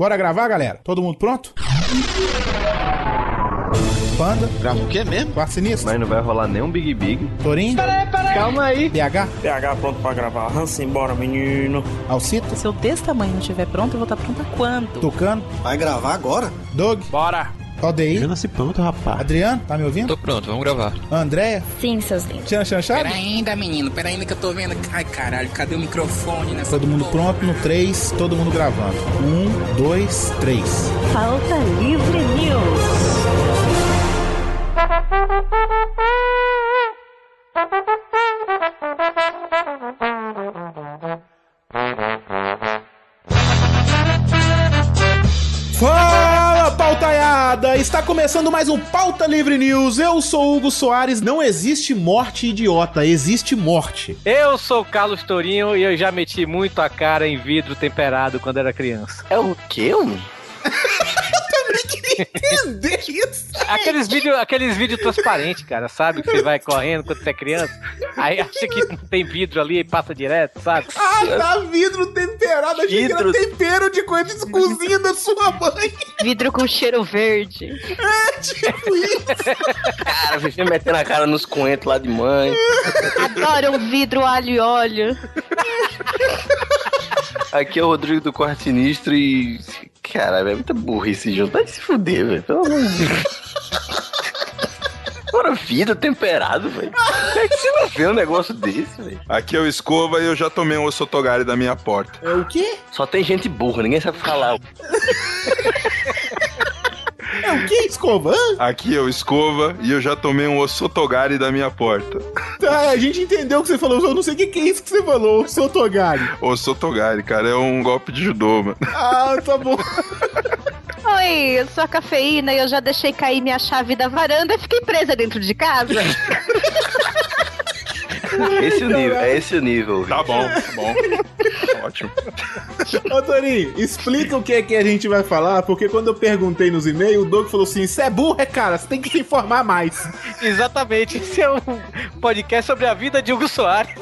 Bora gravar, galera? Todo mundo pronto? Panda, Grava o quê mesmo? Quarto Sinistro, Mas não vai rolar nenhum Big Big. Torinho, Calma aí. PH, PH pronto pra gravar. Hansen, bora, menino. Alcito, Se eu desse tamanho não estiver pronto, eu vou estar pronta quando? Tucano, Vai gravar agora? Doug, Bora. ODI, nasci pronto, rapaz. Adriano, tá me ouvindo? Tô pronto, vamos gravar. Andréia, Sim, seus lindos. Tchan Chanchado? Pera ainda, menino, pera ainda que eu tô vendo. Ai, caralho, cadê o microfone nessa Todo mundo porra? pronto no 3, todo mundo gravando. 1, 2, 3. Falta Livre News. Está começando mais um Pauta Livre News. Eu sou Hugo Soares. Não existe morte idiota, existe morte. Eu sou o Carlos Tourinho e eu já meti muito a cara em vidro temperado quando era criança. É o quê, homem? Entender isso? Aqueles vídeos aqueles vídeo transparentes, cara, sabe? Que você vai correndo quando você é criança, aí acha que não tem vidro ali e passa direto, sabe? Ah, tá vidro temperado. Achei que Vidro. era tempero de coisa de cozinha da sua mãe. Vidro com cheiro verde. Tipo isso. Cara, vive metendo a cara nos coentros lá de mãe. Adoro um vidro alho e óleo. Aqui é o Rodrigo do Quarto Sinistro e. Caralho, é muita burrice junto. Vai se fuder, velho. Pelo amor de Deus. Bora, vida temperado, velho. Como é que você não vê um negócio desse, velho? Aqui é o Escova e eu já tomei um ossotogari da minha porta. É o quê? Só tem gente burra, ninguém sabe falar. É o quê, escova? Hã? Aqui é o Escova e eu já tomei um ossotogari da minha porta. Tá, a gente entendeu o que você falou. Eu não sei o que que é isso que você falou, seu Togari. Ossotogari, cara, é um golpe de judô, mano. Ah, tá bom. Oi, eu sou a cafeína e eu já deixei cair minha chave da varanda e fiquei presa dentro de casa. Esse é o nível, é esse o nível. Tá bom, tá bom. Ótimo. Ô, Torinho, explica o que é que a gente vai falar, porque quando eu perguntei nos e-mails, o Doug falou assim: Você é burro, é cara, você tem que se informar mais. Exatamente, esse é um podcast sobre a vida de Hugo Soares.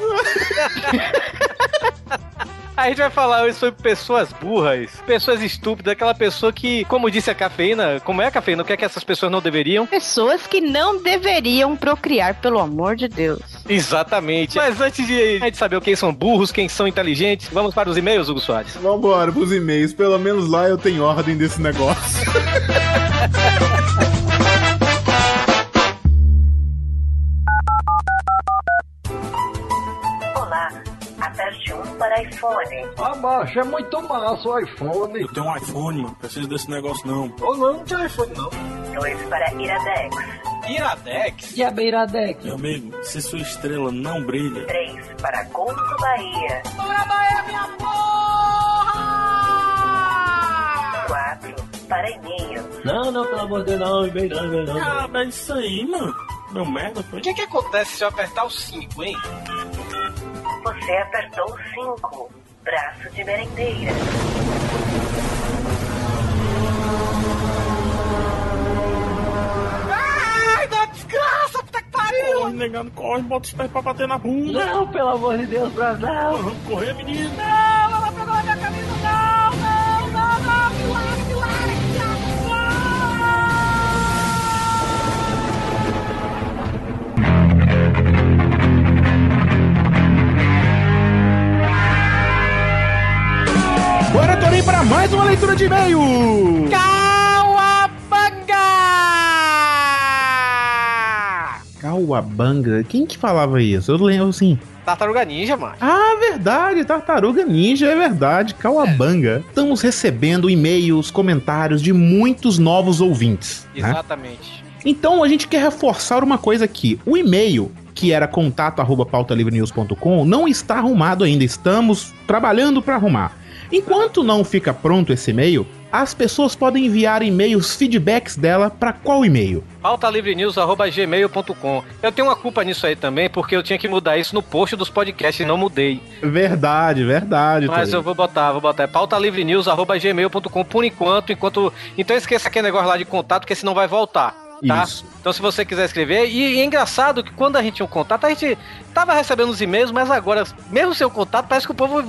A gente vai falar hoje sobre pessoas burras, pessoas estúpidas, aquela pessoa que, como disse a cafeína, como é a cafeína, o que é que essas pessoas não deveriam? Pessoas que não deveriam procriar, pelo amor de Deus. Exatamente. Mas antes de a gente saber quem são burros, quem são inteligentes, vamos para os e-mails, Hugo Soares. Vambora pros e-mails, pelo menos lá eu tenho ordem desse negócio. iPhone, Ah, macho, é muito massa o iPhone. Eu tenho um iPhone, não preciso desse negócio não. Ou não, não tem iPhone não. 2 para Iradex, Iradex? E a Beiradex? Meu amigo, se sua estrela não brilha, 3 para Gol do Bahia. 4 para e-mail, Não, não, pelo amor de Deus, não, não, bem não. ah, é isso aí, mano. Meu merda, foi. O que que acontece se eu apertar o 5, hein? Você apertou 5, braço de merendeira. Ai, da desgraça, puta que pariu! Corre, negando, corre, bota os pés pra bater na bunda. Não, pelo amor de Deus, Brasil. Vamos correr, menino. Não, ela pegou a minha camisa, não, não, não, não, me larga, Bora, Torinho, para mais uma leitura de e-mail! Cauabanga! Cauabanga? Quem que falava isso? Eu lembro assim. Tartaruga Ninja, mano. Ah, verdade, Tartaruga Ninja, é verdade, Cauabanga. Estamos recebendo e-mails, comentários de muitos novos ouvintes. né? Exatamente. Então a gente quer reforçar uma coisa aqui. O e-mail, que era contato arroba pautalivrenews.com, não está arrumado ainda. Estamos trabalhando para arrumar. Enquanto não fica pronto esse e-mail, as pessoas podem enviar e-mails, feedbacks dela para qual e-mail? pautalivrenews.gmail.com Eu tenho uma culpa nisso aí também, porque eu tinha que mudar isso no post dos podcasts e não mudei. Verdade, verdade. Mas Torinho. eu vou botar, vou botar. É pautalivrenews.gmail.com por enquanto, enquanto. Então esqueça aquele negócio lá de contato, que senão vai voltar. Tá? Isso. Então, se você quiser escrever, e, é engraçado que quando a gente tinha um contato, a gente tava recebendo os e-mails, mas agora, mesmo sem o contato, parece que o povo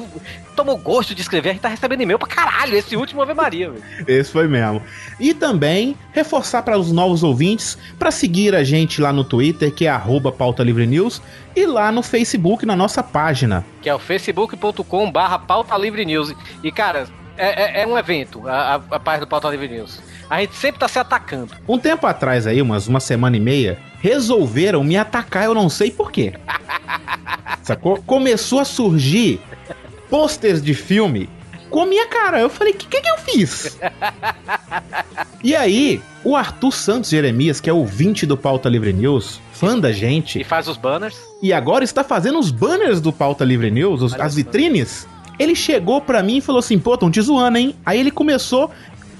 tomou gosto de escrever. A gente tá recebendo e-mail pra caralho. Esse último Ave Maria, velho. Esse foi mesmo. E também reforçar para os novos ouvintes para seguir a gente lá no Twitter, que é arroba Pauta Livre News, e lá no Facebook, na nossa página. Que é o facebook.com barra Pauta Livre News. E, cara, é, é- é um evento, a, a, a página do Pauta Livre News. A gente sempre tá se atacando. Um tempo atrás aí, umas uma semana e meia, resolveram me atacar, eu não sei porquê. Sacou? Começou a surgir posters de filme com a minha cara. Eu falei, o que, que que eu fiz? E aí, o Arthur Santos Jeremias, que é ouvinte do Pauta Livre News, fã da gente, E faz os banners. e agora está fazendo os banners do Pauta Livre News, os- as vitrines. Ele chegou pra mim e falou assim: pô, tão te zoando, hein? Aí ele começou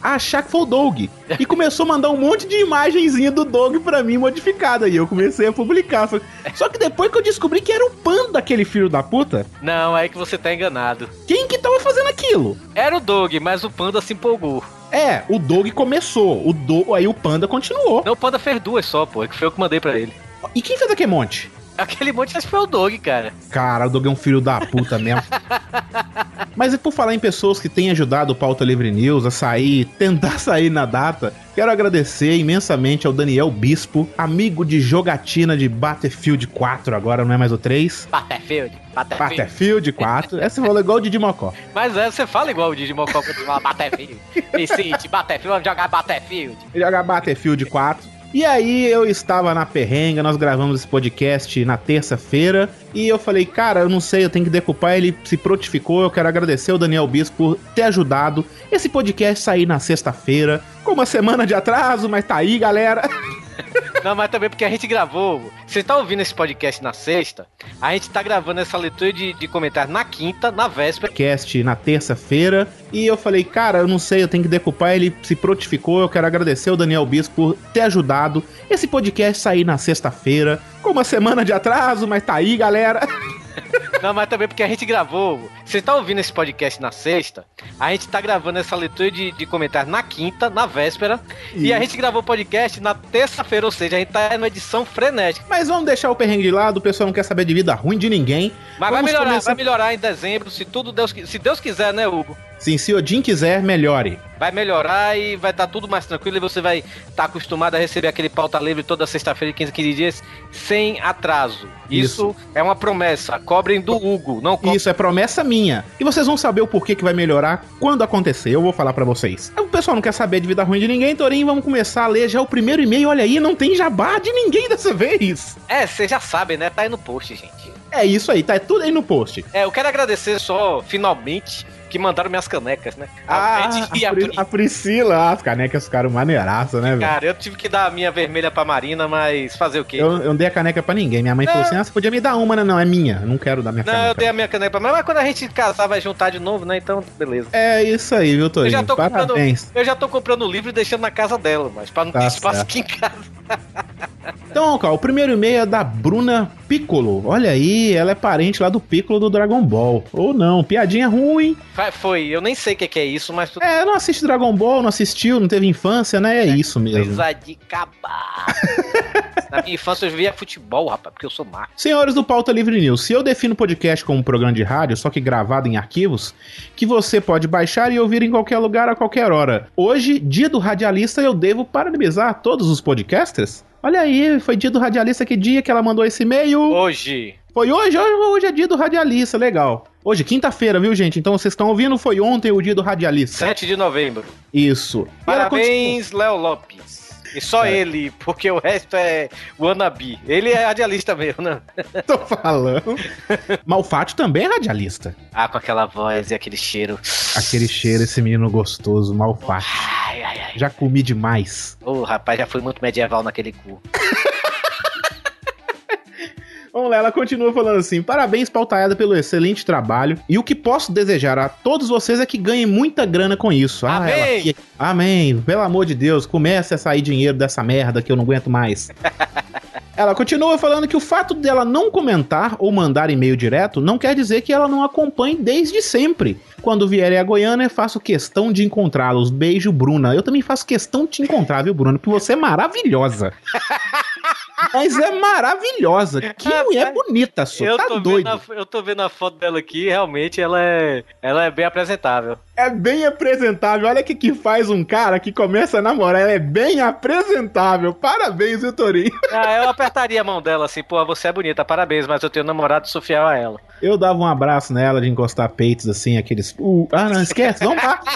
a achar que foi o Doug. E começou a mandar um monte de imagenzinha do Doug pra mim modificada. E eu comecei a publicar. Só que depois que eu descobri que era o panda daquele filho da puta, Não, é que você tá enganado. quem que tava fazendo aquilo? Era o Dog, mas o Panda se empolgou. É, o Doug começou. O Do... Aí o panda continuou. Não, o Panda fez duas só, pô. Que foi eu que mandei pra ele. E quem fez aquele monte? Aquele monte acho que foi o Dog, cara. Cara, o Doug é um filho da puta mesmo. Mas e por falar em pessoas que têm ajudado o Pauta Livre News a sair, tentar sair na data, quero agradecer imensamente ao Daniel Bispo, amigo de jogatina de Battlefield 4, agora não é mais o 3. Battlefield, Battlefield. Battlefield 4. Essa falou igual o Didi Mocó. Mas é, você fala igual o Digimon quando você fala Battlefield. E City, Battlefield, vamos jogar Battlefield. Jogar Battlefield 4. E aí eu estava na perrenga, nós gravamos esse podcast na terça-feira e eu falei, cara, eu não sei, eu tenho que decupar, ele se prontificou, eu quero agradecer o Daniel Bispo por ter ajudado esse podcast sair na sexta-feira, com uma semana de atraso, mas tá aí, galera. Não, mas também porque a gente gravou. Você tá ouvindo esse podcast na sexta? A gente tá gravando essa leitura de, de comentários na quinta, na véspera. Podcast na terça-feira e eu falei, cara, eu não sei, eu tenho que decupar, ele se prontificou, eu quero agradecer o Daniel Bispo por ter ajudado esse podcast sair na sexta-feira, com uma semana de atraso, mas tá aí, galera. Não, mas também porque a gente gravou. Você tá ouvindo esse podcast na sexta? A gente tá gravando essa leitura de, de comentários na quinta, na véspera. E a gente gravou o podcast na terça-feira, ou seja, a gente tá numa edição frenética. Mas vamos deixar o perrengue de lado, o pessoal não quer saber de vida ruim de ninguém. Mas vai Vamos melhorar, começar- vai melhorar em dezembro, se tudo Deus, se Deus quiser, né, Hugo? Sim, se Odin quiser, melhore. Vai melhorar e vai estar tudo mais tranquilo e você vai estar acostumado a receber aquele pauta livre toda sexta-feira, 15, 15 dias, sem atraso. Isso, é uma promessa. Cobrem do Hugo, não cobrem. Isso é promessa minha. E vocês vão saber o porquê que vai melhorar quando acontecer. Eu vou falar pra vocês. O pessoal não quer saber de vida ruim de ninguém, Torinho. Vamos começar a ler já o primeiro e-mail. Olha aí, não tem jabá de ninguém dessa vez. É, vocês já sabem, né? Tá aí no post, gente. É isso aí, tá tudo aí no post. É, eu quero agradecer só, finalmente, que mandaram minhas canecas, né? Ah, Ed e a, a Pri- a Priscila, as canecas ficaram maneiraça, né, velho? Cara, eu tive que dar a minha vermelha pra Marina, mas fazer o quê? Eu, eu não dei a caneca pra ninguém. Minha mãe falou Não. assim: ah, você podia me dar uma, né? Não, é minha. Eu não quero dar minha Não, eu caneca. dei a minha caneca pra Marina, mas quando a gente casar vai juntar de novo, né? Então, beleza. É isso aí, viu, Eu Torinho? já, tô comprando, Parabéns. eu já tô comprando o livro e deixando na casa dela, mas pra não Tá ter espaço certo. aqui em casa. Então, cara, o primeiro e-mail é da Bruna Piccolo. Olha aí, ela é parente lá do Piccolo do Dragon Ball. Ou não, piadinha ruim. Foi, eu nem sei o que, que é isso, mas tudo É, não assiste Dragon Ball, não assistiu, não teve infância, né? É isso mesmo. coisa de cabar. Na minha infância eu via futebol, rapaz, porque eu sou macho. Senhores do Pauta Livre News, se eu defino o podcast como um programa de rádio, só que gravado em arquivos, que você pode baixar e ouvir em qualquer lugar a qualquer hora. Hoje, dia do radialista, eu devo parabenizar todos os podcasters? Olha aí, foi dia do radialista, que dia que ela mandou esse e-mail? Hoje, Foi hoje? Hoje hoje é dia do radialista, legal. Hoje, quinta-feira, viu, gente? Então vocês estão ouvindo, foi ontem o dia do radialista. 7 de novembro. Isso. Parabéns, Léo Lopes. E só É. ele, porque o resto é wannabe. Ele é radialista mesmo, né? Tô falando. Malfátio também é radialista. Ah, com aquela voz e aquele cheiro. Aquele cheiro, esse menino gostoso, Malfátio. Ai, ai, ai. Já comi demais. Ô, rapaz, já foi muito medieval naquele cu. Vamos lá, ela continua falando assim: parabéns, pautaiada, pelo excelente trabalho. E o que posso desejar a todos vocês é que ganhem muita grana com isso. Ah, Amém. ela Amém. Pelo amor de Deus, comece a sair dinheiro dessa merda que eu não aguento mais. Ela continua falando que o fato dela não comentar ou mandar e-mail direto não quer dizer que ela não acompanhe desde sempre. Quando vierem a Goiânia, faço questão de encontrá-los. Beijo, Bruna. Eu também faço questão de te encontrar, viu, Bruna? Porque você é maravilhosa. Mas é maravilhosa. Que mulher bonita, só. Eu Tá tô, doido. vendo a, eu tô vendo a foto dela aqui, realmente ela é, ela é bem apresentável. É bem apresentável. Olha o que, que faz um cara que começa a namorar. Ela é bem apresentável. Parabéns, viu, Torinho? Ah, eu apertaria a mão dela assim, pô, você é bonita, parabéns, mas eu tenho namorado sou fiel a ela. Eu dava um abraço nela de encostar peitos assim, aqueles. Uh, ah, não, esquece, vamos lá.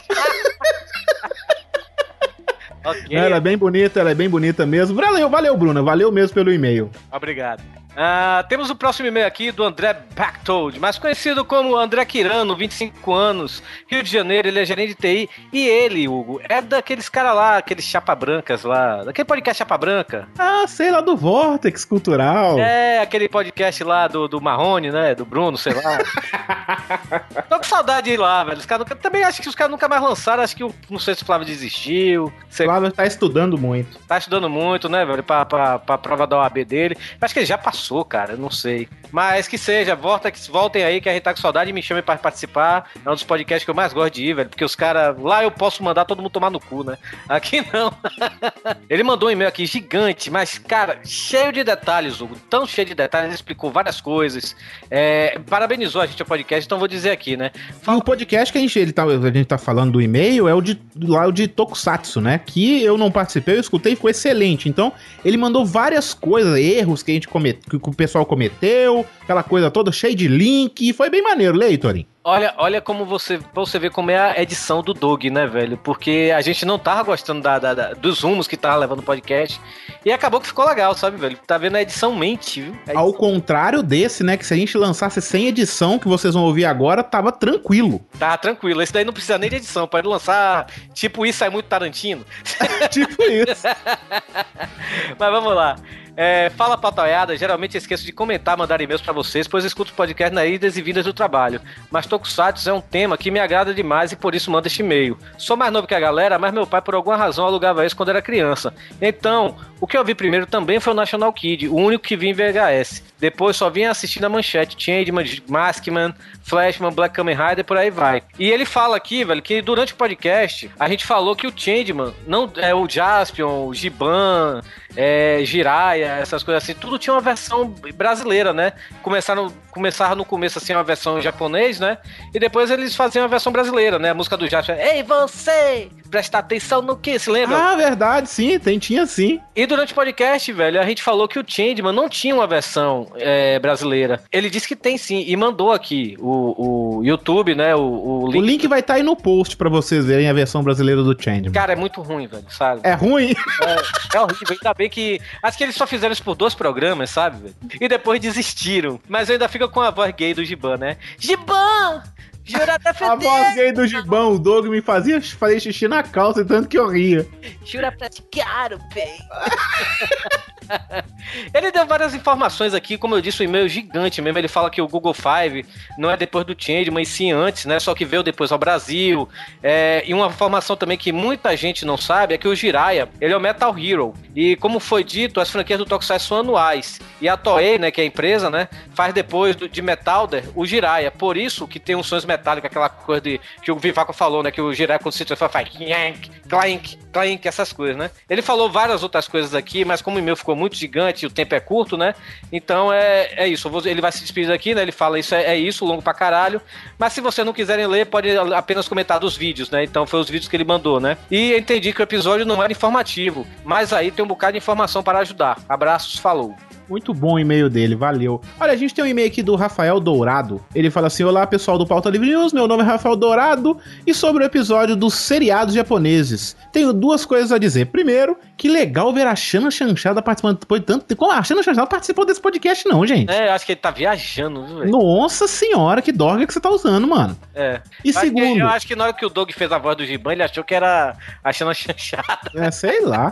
Ok, Ela é bem bonita, ela é bem bonita mesmo. Valeu, valeu, Bruna. Valeu mesmo pelo e-mail. obrigado. Ah, temos o próximo e-mail aqui do André Backtold, mais conhecido como André Quirano, 25 anos, Rio de Janeiro, ele é gerente de TI. E ele, Hugo, é daqueles caras lá, aqueles chapa brancas lá, daquele podcast Chapa Branca. Ah, sei lá, do Vortex Cultural. É, aquele podcast lá do, do Marrone, né? Do Bruno, sei lá. Tô com saudade de ir lá, velho. Os caras nunca- também acho que os caras nunca mais lançaram. Acho que o, não sei se o Flávio desistiu. Sei, Flávio tá estudando muito. tá estudando muito, né, velho? Pra, pra, pra prova da OAB dele. Acho que ele já passou, cara. eu Não sei. Mas que seja, volta, que voltem aí, que a gente tá com saudade e me chamem pra participar. É um dos podcasts que eu mais gosto de ir, velho. Porque os caras. Lá eu posso mandar todo mundo tomar no cu, né? Aqui não. Ele mandou um e-mail aqui gigante, mas, cara, cheio de detalhes, Hugo. Tão cheio de detalhes, ele explicou várias coisas. É, parabenizou a gente ao podcast, então vou dizer aqui, né? E o podcast que a gente, ele tá, a gente tá falando do e-mail é o de lá o de Tokusatsu, né? Que eu não participei, eu escutei ficou excelente. Então, ele mandou várias coisas, erros que a gente comete, que o pessoal cometeu, aquela coisa toda cheia de link, e foi bem maneiro, Torinho. Olha, olha como você, você ver como é a edição do Doug, né, velho? Porque a gente não tava gostando da, da- da- dos rumos que tava levando o podcast. E acabou que ficou legal, sabe, velho? Tá vendo a edição mente, viu? A Ao contrário desse, né? Que se a gente lançasse sem edição, que vocês vão ouvir agora, tava tranquilo. Tá tranquilo, esse daí não precisa nem de edição, pode lançar tipo isso, sai muito Tarantino. tipo isso. Mas vamos lá. É, fala pataiada, geralmente esqueço de comentar, mandar e-mails pra vocês, pois escuto o podcast na idas e vindas do trabalho. Mas Tokusatsu é um tema que me agrada demais e por isso mando este e-mail. Sou mais novo que a galera, mas meu pai por alguma razão alugava isso quando era criança. Então, o que eu vi primeiro também foi o National Kid, o único que vi em VHS. Depois só vinha assistindo a manchete, Changeman, Maskman, Flashman, Black Kamen Rider, por aí vai. E ele fala aqui, velho, que durante o podcast a gente falou que o Changeman, não é o Jaspion, o Giban, é, Jiraiya, essas coisas assim, tudo tinha uma versão brasileira, né? Começaram, começaram no começo assim uma versão japonês, né? E depois eles faziam a versão brasileira, né? A música do Jaspion, Ei você, presta atenção no que, se lembra? Ah, verdade, sim, tem, tinha sim. E durante o podcast, velho, a gente falou que o Changeman não tinha uma versão é, brasileira. Ele disse que tem sim, e mandou aqui o, o YouTube, né? O, o O link. link vai estar aí no post pra vocês verem a versão brasileira do Changeman. Cara, é muito ruim, velho, sabe? É ruim? É, é horrível. Ainda bem que. Acho que eles só fizeram isso por dois programas, sabe? E depois desistiram. Mas ainda fica com a voz gay do Giban, né? Giban! Jura A voz gay do Gibão, o Doug me fazia fazer xixi na calça, tanto que eu ria. Jura praticar o bem. Ele deu várias informações aqui, como eu disse, o e-mail gigante mesmo. Ele fala que o Google Five não é depois do Change, mas sim antes, né? Só que veio depois ao Brasil. É, e uma informação também que muita gente não sabe é que o Jiraiya, ele é o Metal Hero. E como foi dito, as franquias do Tokusatsu são anuais. E a Toei, né, que é a empresa, né, faz depois do, de Metalder o Jiraiya. Por isso que tem uns sons metálicos, aquela coisa de, que o Vivaco falou, né, que o Jiraiya quando se transforma faz clank, clank, clank, essas coisas, né? Ele falou várias outras coisas aqui, mas como o e-mail ficou muito gigante e o tempo é curto, né? Então é, é isso. Vou- ele vai se despedir aqui, né? Ele fala isso é, é isso, longo pra caralho. Mas se vocês não quiserem ler, pode apenas comentar dos vídeos, né? Então foi os vídeos que ele mandou, né? E entendi que o episódio não era informativo, mas aí tem um bocado de informação para ajudar. Abraços, falou. Muito bom o e-mail dele, valeu. Olha, a gente tem um e-mail aqui do Rafael Dourado. Ele fala assim: Olá pessoal do Pauta Livre News, meu nome é Rafael Dourado e sobre o episódio dos seriados japoneses. Tenho duas coisas a dizer. Primeiro, que legal ver a Shana Chanchada participando depois de tanto tempo. Como a Shana Chanchada participou desse podcast, não, gente? É, eu acho que ele tá viajando, viu, velho? Nossa senhora, que dorga que você tá usando, mano. É. E Eu acho que- segundo? eu acho que na hora que o Doug fez a voz do Giban, ele achou que era a chanchada. É, sei lá.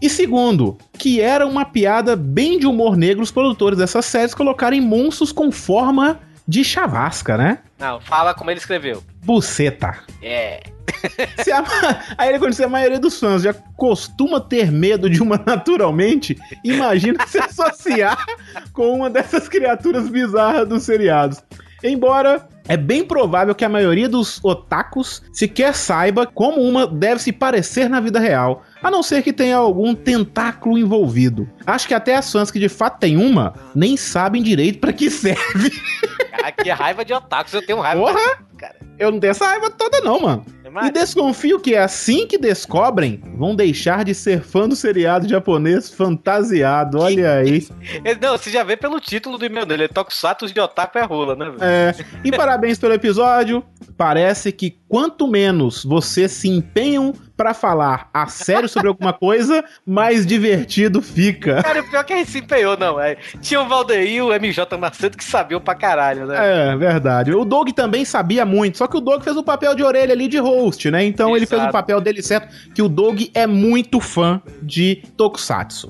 E segundo, que era uma piada bem de humor negro os produtores dessas séries colocarem monstros com forma de chavasca, né? Não, fala como ele escreveu. buceta. É. Se a, aí ele quando a maioria dos fãs já costuma ter medo de uma naturalmente, imagina se associar com uma dessas criaturas bizarras dos seriados. Embora é bem provável que a maioria dos otakus sequer saiba como uma deve se parecer na vida real, a não ser que tenha algum tentáculo envolvido. Acho que até as fãs que de fato tem uma nem sabem direito pra que serve. Cara, que raiva de otakus, eu tenho raiva. Porra! Cara. Eu não tenho essa raiva toda não, mano. E desconfio que assim que descobrem, vão deixar de ser fã do seriado japonês fantasiado. Olha aí. Ele- Não, você já vê pelo título do e-mail dele, é Tokusatsu de Otaku é rola, né? É, e parabéns pelo episódio. Parece que quanto menos vocês se empenham pra falar a sério sobre alguma coisa, mais divertido fica. Cara, o pior é que a gente se empenhou, não. É. Tinha o Valdeir e o MJ Macedo que sabiam pra caralho, né? É, verdade. O Doug também sabia muito, só que o Doug fez o papel de orelha ali de host, né? Então ele fez o Exato. papel dele certo, que o Doug é muito fã de Tokusatsu.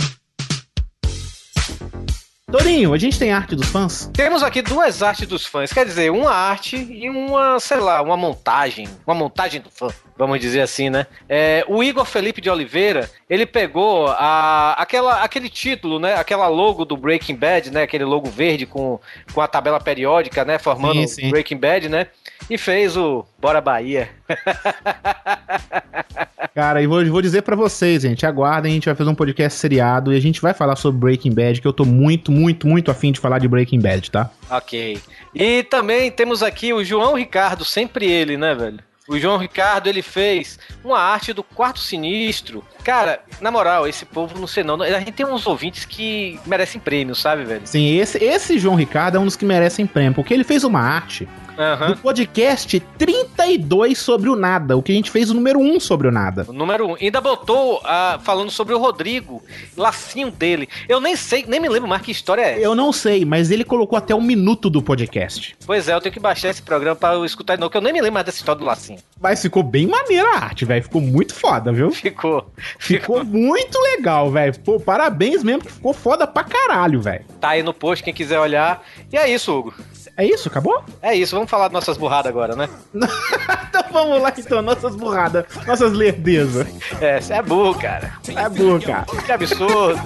Torinho, a gente tem arte dos fãs? Temos aqui duas artes dos fãs, quer dizer, uma arte e uma, sei lá, uma montagem, uma montagem do fã, vamos dizer assim, né? É, o Igor Felipe de Oliveira, ele pegou a, aquela, aquele título, né? Aquela logo do Breaking Bad, né? Aquele logo verde com, com a tabela periódica, né? Formando Sim, sim. Breaking Bad, né? E fez o Bora Bahia. Cara, e vou, vou dizer pra vocês, gente, aguardem, a gente vai fazer um podcast seriado e a gente vai falar sobre Breaking Bad, que eu tô muito, muito, muito afim de falar de Breaking Bad, tá? Ok. E também temos aqui o João Ricardo, sempre ele, né, velho? O João Ricardo, ele fez uma arte do Quarto Sinistro. Cara, na moral, esse povo, não sei não. A gente tem uns ouvintes que merecem prêmio, sabe, velho? Sim, esse, esse João Ricardo é um dos que merecem prêmio, porque ele fez uma arte Aham. do podcast 32 sobre o nada, o que a gente fez o número 1 sobre o nada. O número um. Ainda botou ah, falando sobre o Rodrigo, lacinho dele. Eu nem sei, nem me lembro mais que história é essa. Eu não sei, mas ele colocou até um minuto do podcast. Pois é, eu tenho que baixar esse programa pra eu escutar de novo, que eu nem me lembro mais dessa história do lacinho. Mas ficou bem maneira a arte, velho. Ficou muito foda, viu? Ficou. Ficou muito legal, velho. Pô, parabéns mesmo, que ficou foda pra caralho, velho. Tá aí no post, quem quiser olhar. E é isso, Hugo. É isso? Acabou? É isso, vamos falar de nossas burradas agora, né? Então vamos lá, então. Nossas burradas, nossas lerdezas. É, você é burro, cara. É burro, cara. Que absurdo.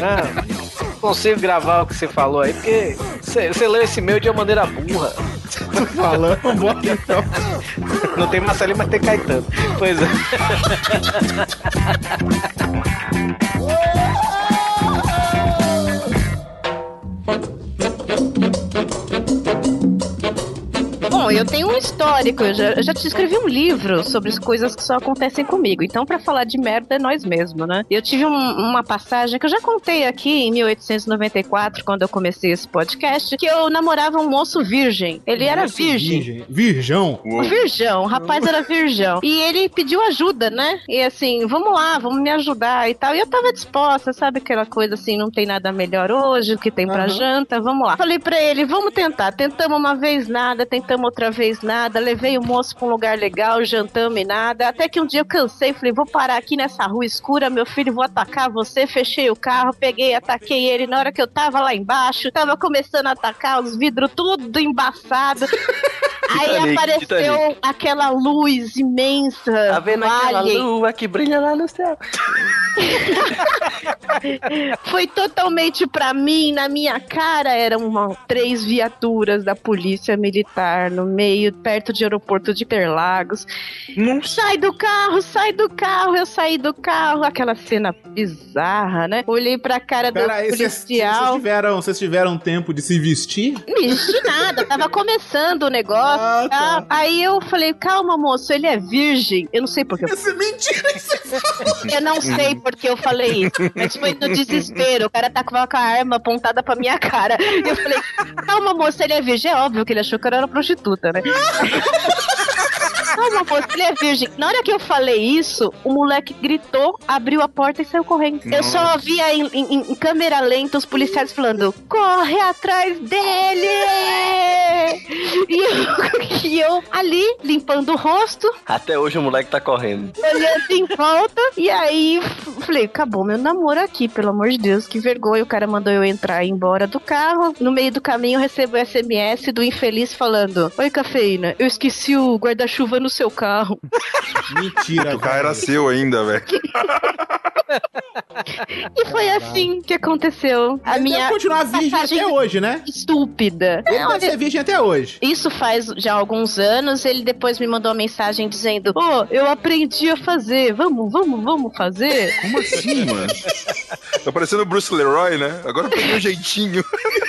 Não, não consigo gravar o que você falou aí, porque você, você leu esse e-mail de uma maneira burra. Tô falando, vambora então. Não tem Marcelinho, mas tem Caetano. Pois é. Bom, eu tenho um histórico, eu já, eu já te escrevi um livro sobre as coisas que só acontecem comigo. Então, pra falar de merda é nós mesmos, né? Eu tive um- uma passagem que eu já contei aqui em 1894, quando eu comecei esse podcast, que eu namorava um moço virgem. Ele era virgem. Virgem. Virgão. O virgão, o rapaz era virgão. E ele pediu ajuda, né? E assim, vamos lá, vamos me ajudar e tal. E eu tava disposta, sabe aquela coisa assim, não tem nada melhor hoje, o que tem pra Aham. janta, vamos lá. Falei pra ele, vamos tentar. Tentamos uma vez nada, tentamos outra vez nada. Levei o moço pra um lugar legal, jantamos e nada. Até que um dia eu cansei, falei, vou parar aqui nessa rua escura, meu filho, vou atacar você. Fechei o carro, peguei, ataquei ele. Na hora que eu tava lá embaixo, tava começando a atacar os vidros tudo embaçado. Aí apareceu Titanic. aquela luz imensa. Tá vendo aquela lua que brilha lá no céu? Foi totalmente pra mim, na minha cara eram uma- três viaturas da polícia militar no meio, perto de aeroporto de Interlagos. Sai do carro, sai do carro, eu saí do carro, aquela cena bizarra, né? Olhei pra cara do Pera aí, vocês vocês policial. tiveram, vocês tiveram tempo de se vestir? De nada, tava começando o negócio. Ah, tá. Aí eu falei, calma, moço, ele é virgem. Eu não sei porque. Essa é mentira que você falou. Eu não sei porque eu falei isso, mas foi no desespero. O cara tá com a arma apontada pra minha cara. E eu falei, calma, moça, ele é virgem. É óbvio que ele achou que eu era prostituta, né? Calma, moço, ele é virgem. Na hora que eu falei isso, o moleque gritou, abriu a porta e saiu correndo. Eu só via em, em- em câmera lenta os policiais falando: corre atrás dele! E eu, e eu ali, limpando o rosto, Até hoje o moleque tá correndo. olhando em volta. E aí, falei: acabou meu namoro aqui, pelo amor de Deus, que vergonha. O cara mandou eu entrar e ir embora do carro. No meio do caminho, eu recebo o SMS do infeliz falando: Oi, cafeína, eu esqueci o guarda-chuva no seu carro. Mentira. O carro era seu ainda, velho. E foi assim que aconteceu. A Ele minha deve continuar virgem até hoje, né? estúpida. Ele Não, deve ser virgem até hoje. Isso faz já alguns anos. Ele depois me mandou uma mensagem dizendo: Ô, eu aprendi a fazer. Vamos, vamos, vamos fazer. Como assim, mano? Tá parecendo o Bruce Leroy, né? Agora peguei um jeitinho.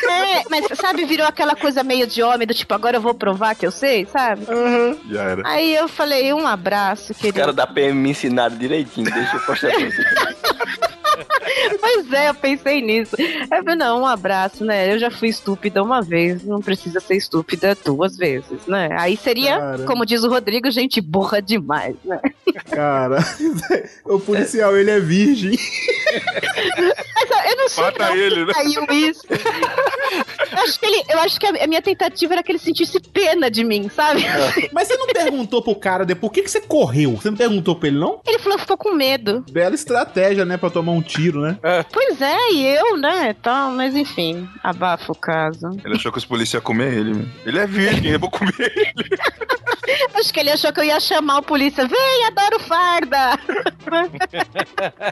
é, mas sabe, virou aquela coisa meio de homem, do tipo, agora eu vou provar que eu sei, sabe? Já era. Aí eu falei: um abraço, Os querido. caras da PM me ensinaram direitinho. Deixa eu postar pra você. Pois é, eu pensei nisso. Eu falei, não, um abraço, né? Eu já fui estúpida uma vez, não precisa ser estúpida duas vezes, né? Aí seria, Cara. como diz o Rodrigo, gente burra demais, né? Cara, o policial, ele é virgem. Mas eu não sei Mata ele, né? saiu isso. Eu acho que, ele, eu acho que a a minha tentativa era que ele sentisse pena de mim, sabe? Mas você não perguntou pro cara depois por que, que você correu? Você não perguntou pra ele, não? Ele falou que ficou com medo. Bela estratégia, né? Pra tomar um tiro, né? Pois é, e eu, né? Tal, mas enfim, abafa o caso. Ele achou que os polícias iam comer ele. Ele é virgem, eu vou comer ele. Acho que ele achou que eu ia chamar o polícia. Vem, adoro farda!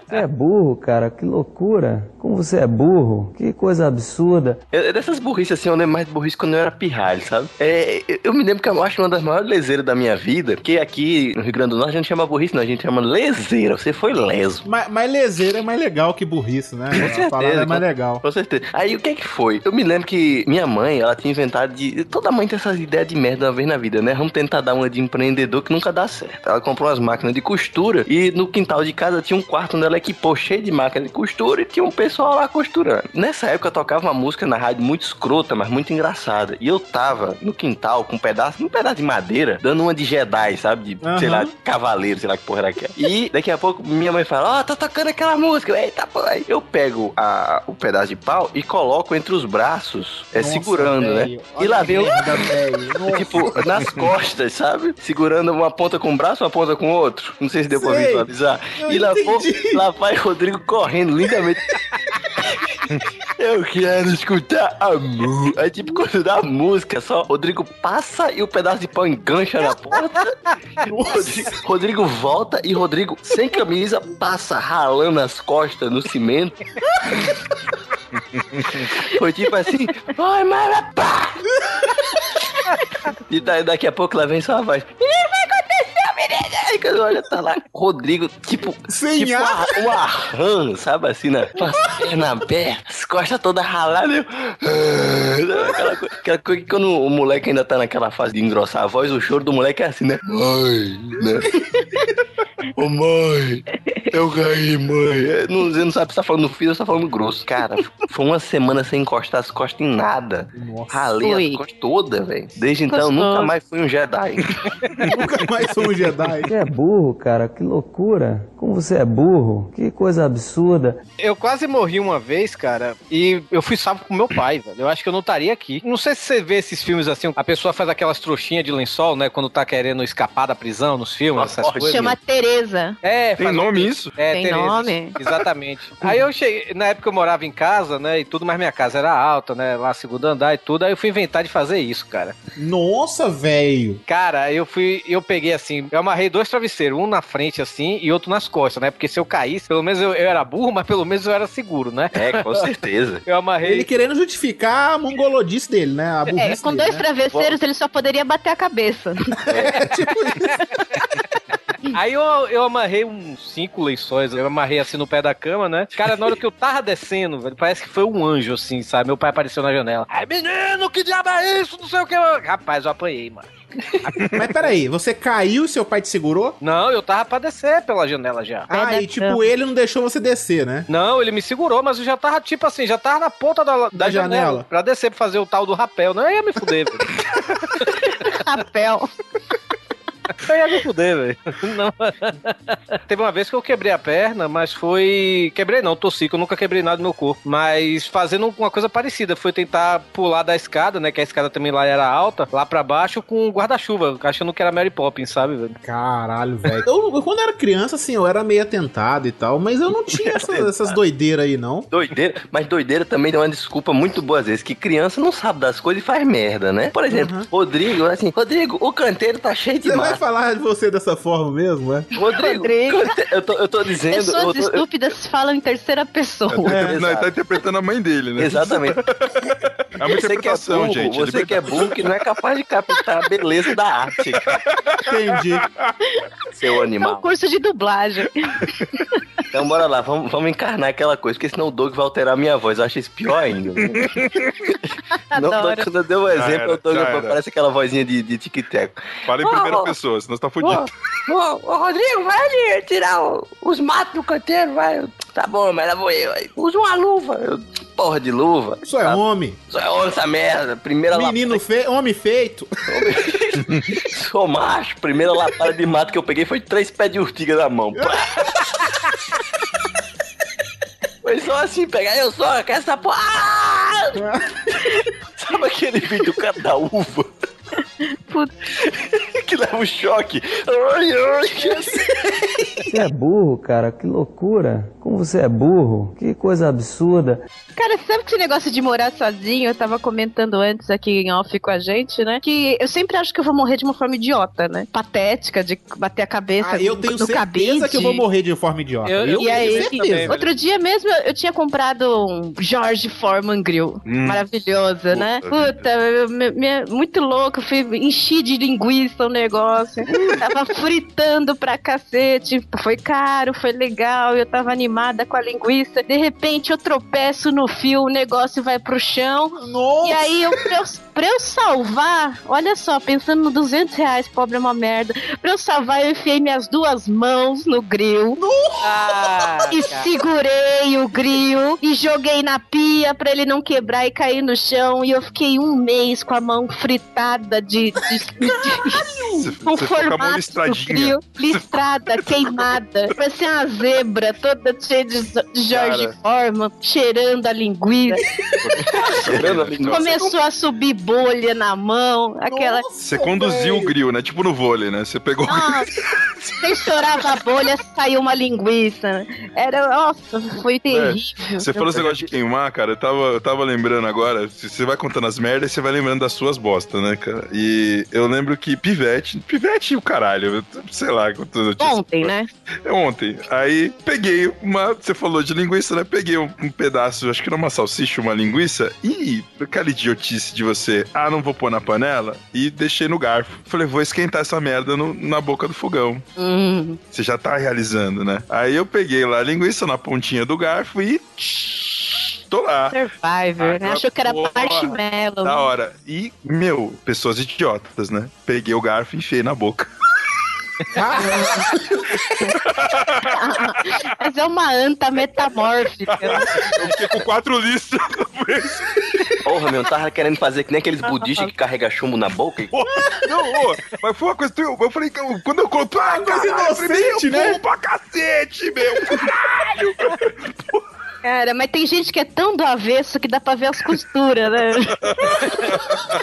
Você é burro, cara, que loucura. Como você é burro, que coisa absurda. Eu- dessas burrices assim, eu lembro mais de burrice quando eu era pirralho, sabe? É, eu- me lembro que eu acho uma das maiores leseiras da minha vida, porque aqui no Rio Grande do Norte a gente chama burrice, não, a gente chama leseira. Você foi leso. Mas, mas leseira é mais legal que burrice, né? certeza, A palavra é mais com- legal. Com certeza. Aí o que é que foi? Eu me lembro que minha mãe, ela tinha inventado de. Toda mãe tem essas ideias de merda uma vez na vida, né? Vamos tentar dar uma de empreendedor que nunca dá certo. Ela comprou umas máquinas de costura e no quintal de casa tinha um quarto onde ela equipou cheio de máquina de costura e tinha um pessoal lá costurando. Nessa época eu tocava uma música na rádio muito escrota, mas muito engraçada. E eu tava no quintal com um pedaço, um pedaço de madeira, dando uma de Jedi, sabe? De, sei Aham. lá, cavaleiro, sei lá que porra era aquela. E daqui a pouco minha mãe fala: Ó, tá tocando aquela música. Eita, pô. Aí eu pego a, o pedaço de pau e coloco entre os braços, é, Nossa, segurando, né? velho. E lá Olha vem o. Tipo, nas costas, sabe? Segurando uma ponta com um braço, uma ponta com o outro. Não sei se deu pra Sei. visualizar. Eu e lá, vou- lá vai Rodrigo correndo lindamente. Eu quero escutar a música. Aí, tipo, quando dá a música, só Rodrigo passa e o pedaço de pau engancha na porta. Rodrigo, Rodrigo volta e Rodrigo, sem camisa, passa ralando as costas no cimento. Foi tipo assim, vai, mara, pá! E daí, daqui a pouco lá vem só a voz. Menino, vai acontecer, menino! Aí quando olha, tá lá, Rodrigo, tipo, Sem tipo ar. um arran, sabe assim, né? Com as pernas abertas, as costas todas raladas. eu- Aquela, co- aquela coisa que quando o moleque ainda tá naquela fase de engrossar a voz, o choro do moleque é assim, né? Mãe, né? Ô mãe, eu ganhei, mãe. É, Não, você não sabe se tá falando fino ou se tá falando grosso. Cara, foi uma semana sem encostar as costas em nada. Ralei Ui. as costas todas, velho. Desde então, nunca mais fui um Jedi. Nunca mais sou um Jedi. Você é burro, cara, que loucura. Como você é burro, que coisa absurda. Eu quase morri uma vez, cara, e eu fui salvo com meu pai, velho. Eu acho que eu não estaria aqui. Não sei se você vê esses filmes assim, a pessoa faz aquelas trouxinhas de lençol, né, quando tá querendo escapar da prisão nos filmes, essas porta. coisas. Chama Tereza. É, Tem faz- nome isso? É, Tem Tereza. nome? Exatamente. Aí eu cheguei, na época eu morava em casa, né, e tudo, mas minha casa era alta, né, lá segundo andar e tudo, aí eu fui inventar de fazer isso, cara. Nossa, velho. Cara, eu fui, eu peguei assim, eu amarrei dois travesseiros, um na frente assim e outro nas costas, né, porque se eu caísse, pelo menos eu, eu era burro, mas pelo menos eu era seguro, né. É, com certeza. Eu amarrei... Ele querendo justificar a mongolodice dele, né? A É, com dele, dois né? travesseiros ele só poderia bater a cabeça. Aí eu, eu amarrei uns cinco lençóis, eu amarrei assim no pé da cama, né? Cara, na hora que eu tava descendo, velho, parece que foi um anjo, assim, sabe? Meu pai apareceu na janela. Ai, menino, que diabo é isso? Não sei o que. Rapaz, eu apanhei, mano. Mas peraí, você caiu e seu pai te segurou? Não, eu tava pra descer pela janela já. Ah, e tipo, cama. ele não deixou você descer, né? Não, ele me segurou, mas eu já tava, tipo assim, já tava na ponta da, da, Da janela. janela. Pra descer pra fazer o tal do rapel. Não, eu ia me fuder, velho. Rapel. Eu ia me fuder, velho. Não. Teve uma vez que eu quebrei a perna, mas foi. Quebrei não, tossi, que eu nunca quebrei nada no meu corpo. Mas fazendo uma coisa parecida. Foi tentar pular da escada, né? Que a escada também lá era alta, lá pra baixo com um guarda-chuva, achando que era Mary Poppins, sabe, velho? Caralho, velho. Eu, eu, quando era criança, assim, eu era meio atentado e tal, mas eu não tinha essas, essas doideiras aí, não. Doideira, mas doideira também tem uma desculpa muito boa às vezes, que criança não sabe das coisas e faz merda, né? Por exemplo, Rodrigo, assim, Rodrigo, o canteiro tá cheio de Você vai falar de você dessa forma mesmo, é? Rodrigo, Rodrigo. cante- eu, tô, eu tô dizendo. Pessoas eu tô- eu- estúpidas falam em terceira pessoa. É, não, ele tá interpretando a mãe dele, né? Exatamente. É uma Você que é interpretação, burro, gente. Você que é burro que não é capaz de captar a beleza da arte, cara, Entendi. seu É um animal. curso de dublagem. Então bora lá, vamos, vamos encarnar aquela coisa, porque senão o Doug vai alterar a minha voz. Eu acho isso pior ainda. não, Adoro. quando eu dei um exemplo, era, o Doug parece aquela vozinha de, de tic-teco. Fala em primeira pessoa, senão você tá fudido. Ô, ô, Rodrigo, vai ali tirar o- os matos do canteiro, vai. Tá bom, mas lá vou eu. Aí, usa uma luva. Eu, porra de luva. Isso é Tá- homem. Isso é homem, essa merda. Primeira Menino feio, homem feito. lapada. Sou macho. Primeira lapada de mato que eu peguei foi três pés de urtiga na mão. Foi só assim, pegar eu só, quer essa porra. Sabe aquele vídeo do cara da uva? que leva um choque. Ai, ai. Você é burro, cara, que loucura. Como você é burro, que coisa absurda. Cara, sabe que esse negócio de morar sozinho, eu tava comentando antes aqui em off com a gente, né? Que eu sempre acho que eu vou morrer de uma forma idiota, né? Patética, de bater a cabeça Ah, eu no- tenho no certeza cabide. que eu vou morrer de forma idiota. Eu- eu E aí, certeza. outro dia mesmo eu, eu tinha comprado um George Foreman Grill. Hum. Maravilhoso, né? Puta Puta, eu- me- me- muito louco. Fui, enchi de linguiça o negócio. tava fritando pra cacete. Foi caro, foi legal. Eu tava animada com a linguiça. De repente eu tropeço no fio, o negócio vai pro chão. Nossa! E aí, eu, eu, pra eu salvar, olha só, pensando no 200 reais, pobre é uma merda. Pra eu salvar, eu enfiei minhas duas mãos no grill. Ah, E cara. segurei o grill e joguei na pia pra ele não quebrar e cair no chão. E eu fiquei um mês com a mão fritada de. de, de- a mão formato do grill, listrada, queimada. Parecia uma zebra toda cheia de, de Jorge. Forma, cheirando a linguiça. Começou a subir bolha na mão, aquela. Você conduziu o grill, né? Tipo no vôlei, né? Você pegou. Nossa, você estourava a bolha, saiu uma linguiça. Era, nossa, foi terrível. Você falou esse negócio de queimar, cara. Eu tava, eu tava lembrando agora. Você vai contando as merdas e você vai lembrando das suas bostas, né, cara? E eu lembro que Pivete. Pivete e o caralho. Sei lá. quanto eu tinha- Ontem, né? É ontem. Aí peguei uma. Você falou de linguiça, né? Peguei um, um pedaço, acho que era uma salsicha, uma linguiça. E aquela idiotice de você, ah, não vou pôr na panela. E deixei no garfo. Falei, vou esquentar essa merda no- na boca do fogão. Hum. Você já tá realizando, né? Aí eu peguei lá a linguiça na pontinha do garfo e. Tô lá. Survivor, né? Achou que era porra. marshmallow. Da hora. E, meu, pessoas idiotas, né? Peguei o garfo e enfiei na boca. Mas é uma anta metamórfica. Eu fiquei com quatro listas. Porra, meu, eu tava querendo fazer que nem aqueles budistas que carregam chumbo na boca. e- Não, ô, mas foi uma coisa. Eu, eu falei que eu- quando eu conto. Ah, coisa caralho, eu falei, inocente, meu, né? pra cacete, meu. Caralho. Cara, mas tem gente que é tão do avesso que dá pra ver as costuras, né?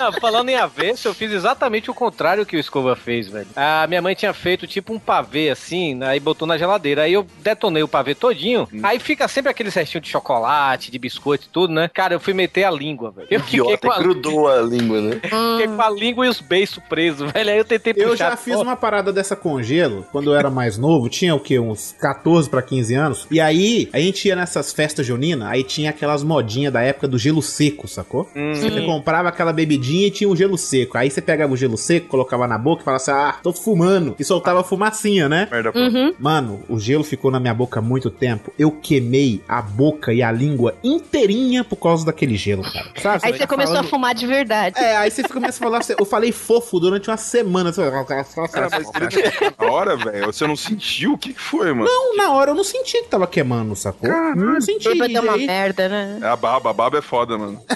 Ah, falando em avesso, eu fiz exatamente o contrário que o Escova fez, velho. A minha mãe tinha feito tipo um pavê assim, aí botou na geladeira. Aí eu detonei o pavê todinho. Aí fica sempre aquele restinho de chocolate, de biscoito e tudo, né? Cara, eu fui meter a língua, velho. Eu fiquei Idiota, com a, grudou a língua, né? fiquei com a língua e os beiços presos, velho. Aí eu tentei puxar. Eu já fiz uma parada dessa com gelo quando eu era mais novo, tinha o quê? Uns 14 pra 15 anos. E aí, a gente ia nessas festas juninas, aí tinha aquelas modinhas da época do gelo seco, sacou? Hum. Você comprava aquela bebidinha e tinha o gelo seco. Aí você pegava o gelo seco, colocava na boca e falava assim: Ah, tô fumando. E soltava fumacinha, né? Merda. Uhum. Mano, o gelo ficou na minha boca há muito tempo. Eu queimei a boca e a língua inteirinha por causa daquele gelo, cara. Sabe? Aí tá você começou a falando- fumar de verdade. É, aí você começa a falar, eu falei fofo durante uma semana. Cara, mas na hora, velho, você não sentiu? O que foi, mano? Não, na hora eu não senti que tava queimando, sacou? Não senti. Bêbado é uma e merda, né? É a baba, a baba é foda, mano.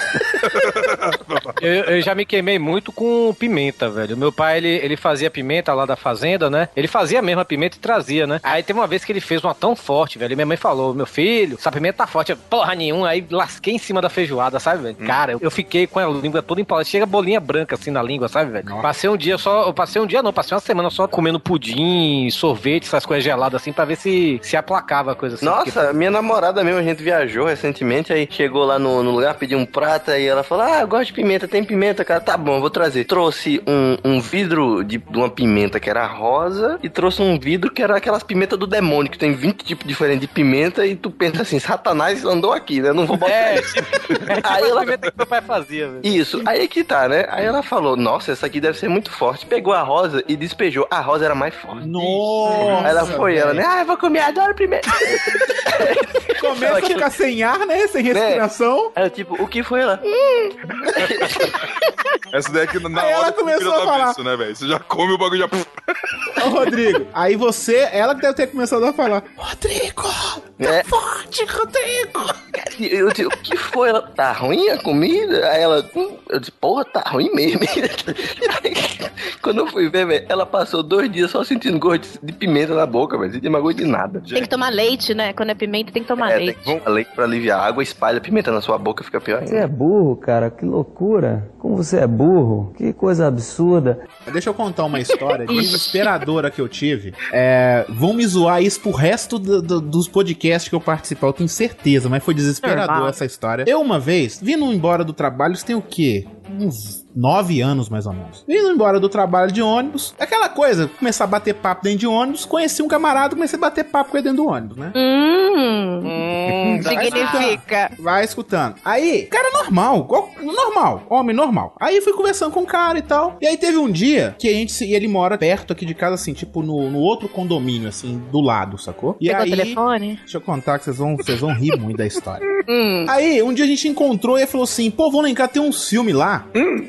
Eu, eu já me queimei muito com pimenta, velho. Meu pai, ele, ele fazia pimenta lá da fazenda, né? Ele fazia mesmo a pimenta e trazia, né? Aí teve uma vez que ele fez uma tão forte, velho. E minha mãe falou: Meu filho, essa pimenta tá forte. Eu, Porra nenhuma. Aí lasquei em cima da feijoada, sabe, velho? Cara, eu, eu fiquei com a língua toda empalada. Chega bolinha branca assim na língua, sabe, velho? Passei um dia só. Eu passei um dia não, passei uma semana só comendo pudim, sorvete, essas coisas geladas assim, pra ver se, se aplacava a coisa assim. Nossa, minha namorada mesmo, gente viajou recentemente, aí chegou lá no, no lugar, pediu um prato, e ela falou, ah, eu gosto de pimenta, tem pimenta, cara, tá bom, vou trazer. Trouxe um, um vidro de, de uma pimenta que era rosa, e trouxe um vidro que era aquelas pimentas do demônio, que tem 20 tipos diferentes de pimenta, e tu pensa assim, satanás andou aqui, né, não vou botar É, isso. Aí ela pimenta que meu pai fazia, velho. Isso, aí que tá, né? Aí ela falou, nossa, essa aqui deve ser muito forte. Pegou a rosa e despejou. A rosa era mais forte. Nossa! Aí ela foi, ela, né? Ah, eu vou comer, adoro primeiro. Começa a ficar sem ar, né? Sem respiração. Aí eu, tipo, o que foi ela? Essa daí é que na Aí ela hora que começou a falar. avesso, né, velho? Você já come o bagulho já. Ô, Rodrigo, aí você, ela que deve ter começado a falar. Rodrigo! É. Forte, Rodrigo! Eu disse, o que foi? Ela, tá ruim a comida? Aí ela, hum, eu disse, porra, tá ruim mesmo. Aí, quando eu fui ver, velho, ela passou dois dias só sentindo gosto de pimenta na boca, velho. Mais gosto de nada. Tem que tomar leite, né? Quando é pimenta, tem que tomar É, tem leite. Tomar leite pra aliviar. A água espalha pimenta na sua boca, fica pior Você ainda. é burro, cara, que loucura. Como você é burro, que coisa absurda. Deixa eu contar uma história desesperadora que eu tive. É, vão me zoar isso pro resto do- do- dos podcasts que eu participar, eu tenho certeza, mas foi desesperador Normal. essa história. Eu, uma vez, vindo embora do trabalho, tem o quê? Uns nove anos, mais ou menos. Vindo embora do trabalho de ônibus, aquela coisa, começar a bater papo dentro de ônibus, conheci um camarada, comecei a bater papo com ele dentro do ônibus, né? Hum, Hum, significa. Vai escutando. Aí, cara normal, normal, homem normal. Aí fui conversando com o cara e tal. E aí teve um dia que a gente, se- e ele mora perto aqui de casa, assim, tipo no, no outro condomínio, assim, do lado, sacou? E Pegou o aí, telefone? deixa eu contar que vocês vão, vocês vão rir muito da história. Hum. Aí, um dia a gente encontrou e ele falou assim: pô, vamos lá em cá, tem uns filmes lá.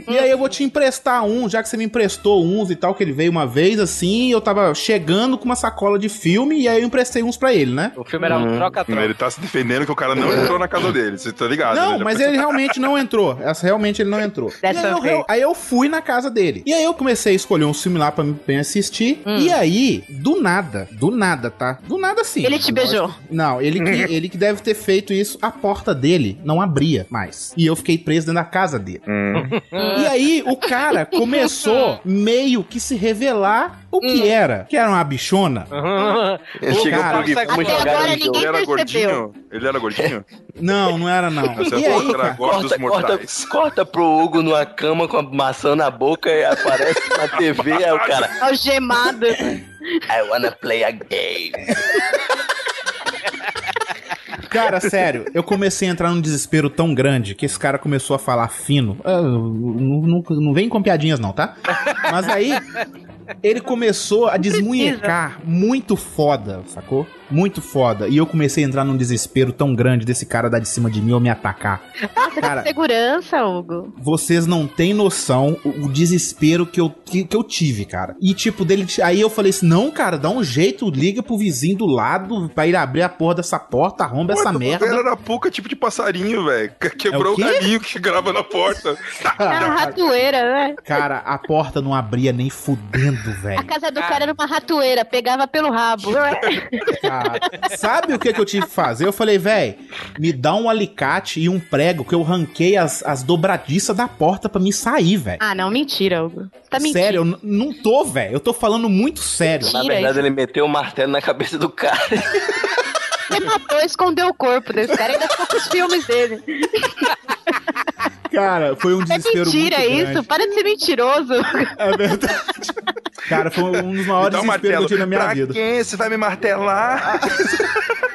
E aí eu vou te emprestar um, já que você me emprestou uns e tal, que ele veio uma vez assim, e eu tava chegando com uma sacola de filme, e aí eu emprestei uns pra ele, né? O filme era um troca-troca. Ele tá se defendendo que o cara não entrou na casa dele. Você tá ligado? Não, né? mas ele realmente não entrou. Essa realmente ele não entrou. E Dessa aí, eu, vez. aí eu fui na casa dele. E aí eu comecei a escolher um filme lá pra me assistir. E aí, do nada, do nada, tá? Do nada sim. Ele te beijou. Não, ele que, ele que deve ter feito isso, a porta dele não abria mais. E eu fiquei preso dentro da casa dele. E aí o cara começou meio que se revelar o que era. Que era uma bichona. Ele chegou cara, pro Gui, vamos jogar agora no jogo. ninguém Ele era percebeu. gordinho? Ele era gordinho? Não, não era não. Essa E é aí, era Corta, corta, corta pro Hugo numa cama com a maçã na boca e aparece na TV, aí o cara, Algemado. I wanna play a game. Cara, sério, eu comecei a entrar num desespero tão grande que esse cara começou a falar fino. Ah, não, não, não vem com piadinhas, não, tá? Mas aí. Ele começou a desmunhecar muito foda, sacou? Muito foda. E eu comecei a entrar num desespero tão grande desse cara dar de cima de mim ou me atacar. Cara, Segurança, Hugo. vocês não têm noção o, o desespero que eu, que, que eu tive, cara. E tipo, dele. Aí eu falei assim: não, cara, dá um jeito, liga pro vizinho do lado pra ir abrir a porra dessa porta, arromba essa merda. Era arapuca tipo de passarinho, velho. Quebrou É o o galinho que grava na porta. É uma ratoeira, né? Cara, a porta não abria nem fudendo, A velho. casa do cara era uma ratoeira, pegava pelo rabo. Cara, sabe o que, que eu tive que fazer? Eu falei, velho, me dá um alicate e um prego que eu ranquei as, as dobradiças da porta pra me sair, velho. Ah, não, mentira, Hugo. Você Tá mentindo. Sério, eu não tô, velho. Eu tô falando muito sério. Na Tira verdade, isso. ele meteu o martelo na cabeça do cara. Você matou, escondeu o corpo desse cara, ainda ficou com os filmes dele. Cara, foi um É desespero mentira muito isso, grande. para de ser mentiroso. É verdade. Cara, foi um dos maiores um desesperos que eu martelo. tive na minha pra vida. quem? Você vai me martelar?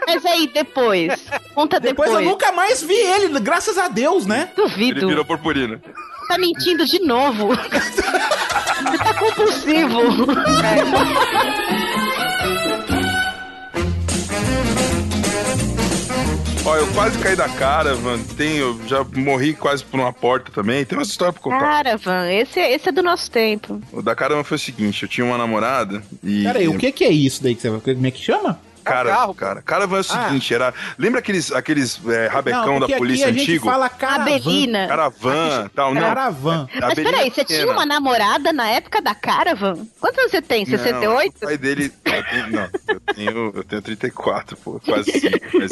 Mas aí, depois. Conta Depois depois. eu nunca mais vi ele, graças a Deus, né? Ele Duvido. virou purpurina. Tá mentindo de novo. Você tá compulsivo. Ó, eu quase caí da cara. Tem, eu já morri quase por uma porta também. Tem uma história pra contar. Caravan, esse, esse é do nosso tempo. O da caramba foi o seguinte, eu tinha uma namorada e... Pera aí, o que que é isso daí que você... Como é que chama? Caravan, carro, cara. Caravan é o seguinte, era... Lembra aqueles, aqueles é, rabecão Não, da polícia aqui a gente antigo? fala caravan. Abelina. Caravan, tal, não. Caravan. Mas Abelina peraí, você tinha uma namorada na época da Caravan? Quantos anos você tem? Não, 68? o pai dele. não, eu tenho, eu tenho 34, pô, quase cinco, mas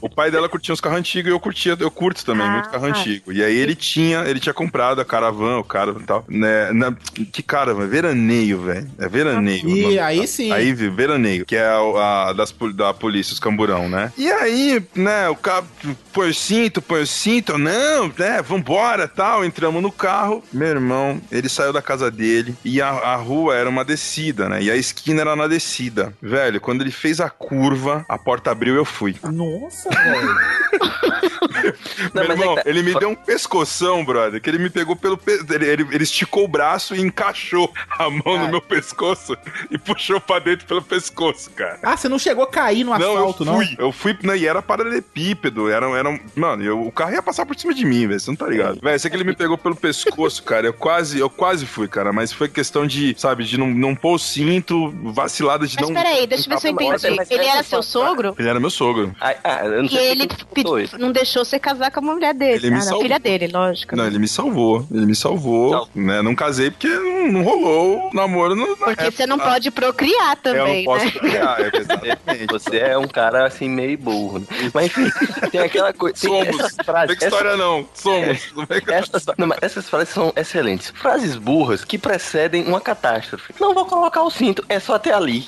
O pai dela curtia uns carros antigos e eu curtia, eu curto também, Ah. muito carro antigo. E aí ele tinha, ele tinha comprado a caravan, o caravan e tal. Né, na, que caravan? Veraneio, velho. É veraneio. E aí sim. Aí, viu, veraneio, que é a, a das, da polícia, os camburão, né? E aí, né, o cara põe o cinto, põe o cinto, não, né, vambora, tal, entramos no carro. Meu irmão, ele saiu da casa dele e a, a rua era uma descida, né? E a esquina era na descida. Velho, quando ele fez a curva, a porta abriu e eu fui. Nossa, velho. Não, Meu é irmão, que tá- ele me deu um pescoção, brother, que ele me pegou pelo... Pe... Ele, ele, ele esticou o braço e encaixou a mão no meu pescoço e puxou pra dentro pelo pescoço, cara. Ah, você não chegou a cair no Não, asfalto, eu não? fui. Eu fui, né, e era paralelepípedo. Era, era um- Mano, eu- o carro ia passar por cima de mim, velho. Você não tá ligado. Velho, sei que ele me pegou pelo pescoço, cara. Eu quase, eu quase fui, cara. Mas foi questão de, sabe, de não, não pôr o cinto, vacilada de Mas não. peraí, deixa eu ver se eu Mas- entendi. mas Ele era seu sogro? Ele era meu sogro. Ah, ah, eu não E ele tu pe- contou isso. não deixou você casar com a mulher dele. Ele me ah, salvou. filha dele, lógico. Não, ele me salvou. Ele me salvou. Salvou. Né? Não casei porque não, não rolou o namoro. Na Porque você não época. pode procriar Eu não também, posso né? criar, é, exatamente. Você é um cara assim meio burro. né? Mas enfim, tem aquela coisa. Somos. frases. vem com história, não. Somos. Vem com- Essas, não, essas frases são excelentes. Frases burras que precedem uma catástrofe. Não vou colocar o cinto, é só até ali.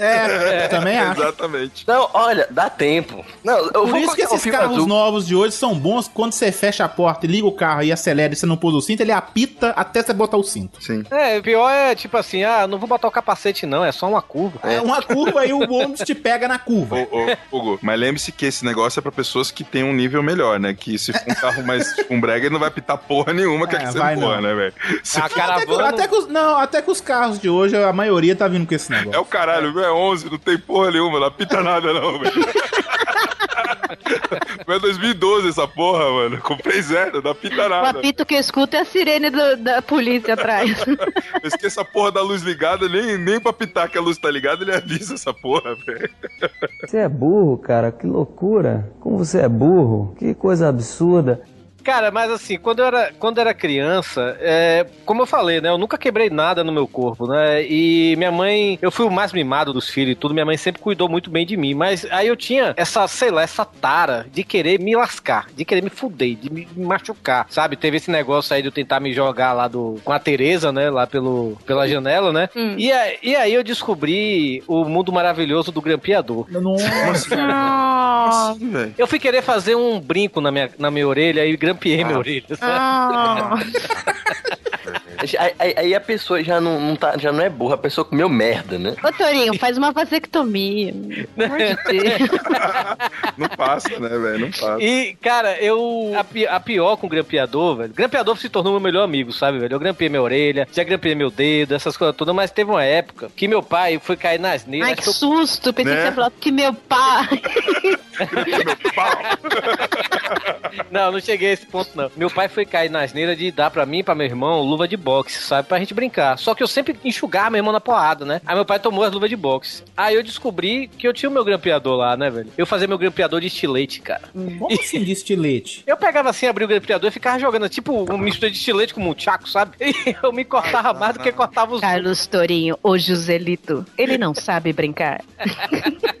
É, eu também acho. Exatamente. Não, olha, dá tempo. Não, eu Por vou isso que esses carros azul. novos de hoje são bons quando você fecha a porta e liga o carro e acelera e você não pôs o cinto, ele apita até você botar o cinto. Sim. É, o pior é tipo assim, ah, não vou botar o capacete não, é só uma curva. É uma curva e o ônibus te pega na curva. Ô, ô, Hugo, mas lembre-se que esse negócio é pra pessoas que têm um nível melhor, né? Que se for um carro mais tipo, um brega, ele não vai pitar porra nenhuma, que É, é que você porra, não. né, velho? Se A for- Até que, caravana. até que os, não, até que os carros de hoje, a maioria tá vindo com esse É negócio. o caralho, meu, é 11, não tem porra nenhuma, não apita nada não, velho. Foi 2012 essa porra, mano. Comprei zero, não apita O nada. apito que eu escuto é a sirene do- da polícia atrás. Eu esqueço a porra da luz ligada, nem, nem pra pitar que a luz tá ligada, ele avisa essa porra, velho. Você é burro, cara, que loucura. Como você é burro, que coisa absurda. Cara, mas assim, quando eu era, quando eu era criança, é, como eu falei, né? Eu nunca quebrei nada no meu corpo, né? E minha mãe, eu fui o mais mimado dos filhos e tudo, minha mãe sempre cuidou muito bem de mim. Mas aí eu tinha essa, sei lá, essa tara de querer me lascar, de querer me fuder, de me, machucar, sabe? Teve esse negócio aí de eu tentar me jogar lá do, com a Tereza, né? Lá pelo, pela janela, né? Hum. E, aí- e aí eu descobri o mundo maravilhoso do grampeador. Nossa, velho. Eu fui querer fazer um brinco na minha, na minha orelha e grampeei minha orelha. sabe? ah. Aí, aí- a pessoa já não, não tá, já não é burra, a pessoa comeu merda, né? Ô, Torinho, faz uma vasectomia. Pelo amor de Deus. Não passa, né, velho? Não passa. E, cara, eu. A, a pior com o grampeador, velho. Grampeador se tornou meu melhor amigo, sabe, velho? Eu grampeei minha orelha, já grampeei meu dedo, essas coisas todas, mas teve uma época que meu pai foi cair nas neiras. Ai, que susto. Pensei Né? que você ia falar que meu pai. Meu pau. Não, não cheguei a esse ponto, não. Meu pai foi cair na asneira de dar pra mim e pra meu irmão luva de boxe, sabe? Pra gente brincar. Só que eu sempre enxugava meu irmão na porrada, né? Aí meu pai tomou as luvas de boxe. Aí eu descobri que eu tinha o meu grampeador lá, né, velho? Eu fazia meu grampeador de estilete, cara. como assim de estilete? Eu pegava assim, abria o grampeador e ficava jogando, tipo, uma mistura de estilete com um chaco, sabe? E eu me cortava mais do que cortava os Carlos Torinho, o Joselito. Ele não sabe brincar.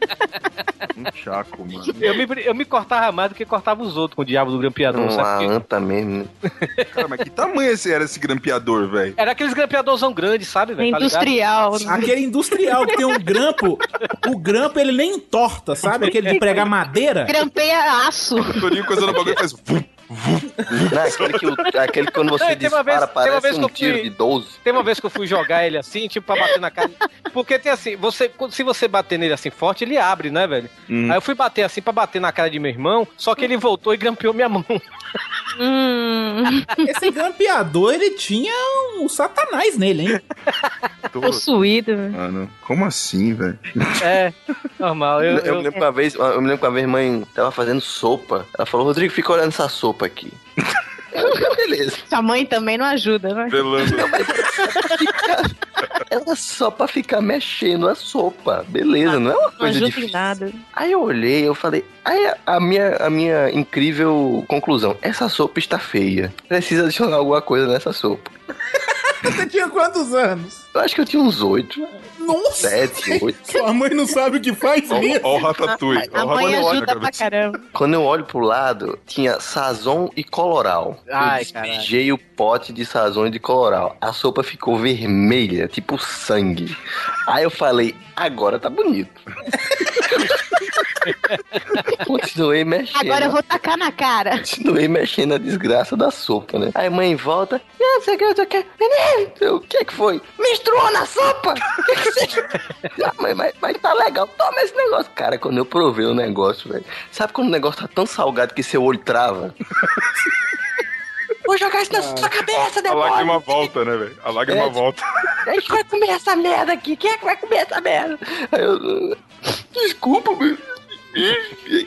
Um chaco, mano. Eu me, eu me cortava mais do que cortava os outros com o diabo do grampeador, Uma sabe? Porque anta mesmo. né? Cara, mas que tamanho esse era esse grampeador, velho? Era aqueles grampeadorzão grandes, sabe, velho? Tá? Industrial. né? Aquele industrial que tem um grampo, o grampo ele nem entorta, sabe? Aquele de pregar madeira. Grampeia aço. O Torinho coisando o bagulho e faz. vum. Não, aquele que, o- aquele que quando você Não, tem uma vez- dispara uma parece vez que um eu fui- tiro de 12. Tem uma vez que eu fui jogar ele assim, tipo, pra bater na cara. Porque tem assim, você, se você bater nele assim forte, ele abre, né, velho? Hum. Aí eu fui bater assim pra bater na cara de meu irmão, só que ele voltou e grampeou minha mão. Hum, Esse grampeador, ele tinha um satanás nele, hein? Tô- possuído. Mano, como assim, velho? É, normal. Eu, Eu, eu- me lembro que uma vez, eu me lembro que uma vez mãe tava fazendo sopa. Ela falou, Rodrigo, fica olhando essa sopa aqui. Beleza. Sua mãe também não ajuda, né? Velando. Era só pra ficar mexendo a sopa. Beleza, não é uma Não coisa difícil. nada. Aí eu olhei, eu falei, aí a- a minha, a minha incrível conclusão, essa sopa está feia. Precisa adicionar alguma coisa nessa sopa. Você tinha quantos anos? Eu acho que eu tinha uns oito, Nossa! sete, oito. Sua mãe não sabe o que faz mesmo. Ó o Ratatouille. A o mãe ajuda pra caramba. Quando eu olho pro lado, tinha sazon e coloral. Ai, eu despejei o pote de sazon e de coloral. A sopa ficou vermelha, tipo sangue. Aí eu falei, agora tá bonito. Continuei mexendo. Agora eu vou tacar na cara. Continuei mexendo na desgraça da sopa, né? Aí mãe volta, ah, não sei o que, não sei o que. Menino, eu, o que que foi? Menstruou na sopa? Que que você... ah, mãe, mas, mas tá legal, toma esse negócio. Cara, quando eu provei o negócio, velho, sabe quando o negócio tá tão salgado que seu olho trava? Vou jogar isso na sua cabeça, A demônio! lágrima volta, né, velho? A lágrima É. volta. A gente vai comer essa merda aqui. Quem é que vai comer essa merda? Aí eu. Desculpa, meu.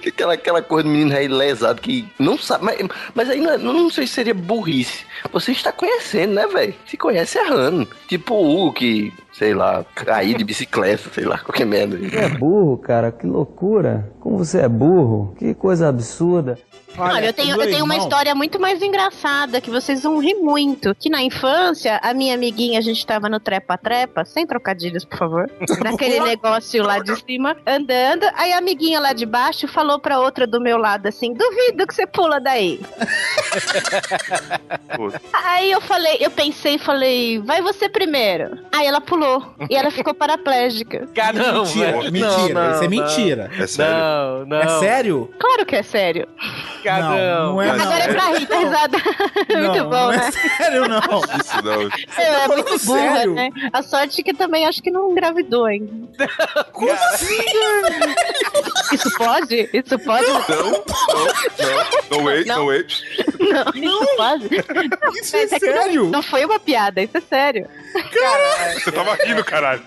Aquela, aquela coisa do menino aí lesado que não sabe. Mas, mas aí não, é- não sei se seria burrice. Você está conhecendo, né, velho? Se conhece errando. Tipo o Hugo que, sei lá, cair de bicicleta, sei lá, qualquer merda. Você é burro, cara, que loucura. Como você é burro, que coisa absurda. Olha, eu tenho, eu tenho uma história muito mais engraçada que vocês vão rir muito. Que na infância, a minha amiguinha, a gente tava no trepa-trepa, sem trocadilhos, por favor. Naquele negócio lá de cima, andando. Aí a amiguinha lá de baixo falou pra outra do meu lado assim: duvido que você pula daí. Aí eu falei, eu pensei e falei, vai você primeiro. Aí ela pulou. E ela ficou paraplégica. Caramba, Mentira, mentira, isso é mentira. É sério? Não, não. É sério? Claro que é sério. Caramba. Não, não é não. Agora é pra rir, tá risada. muito Não, bom, não né? é sério, não. Isso não. É, é muito burra, sério? né? A sorte é que também acho que não engravidou ainda. Como assim? Isso pode? Isso pode? Não, não, não, no way, Não. no way. Não, isso pode? Isso é sério? Não, não foi uma piada, isso é sério. Você tava rindo, caralho.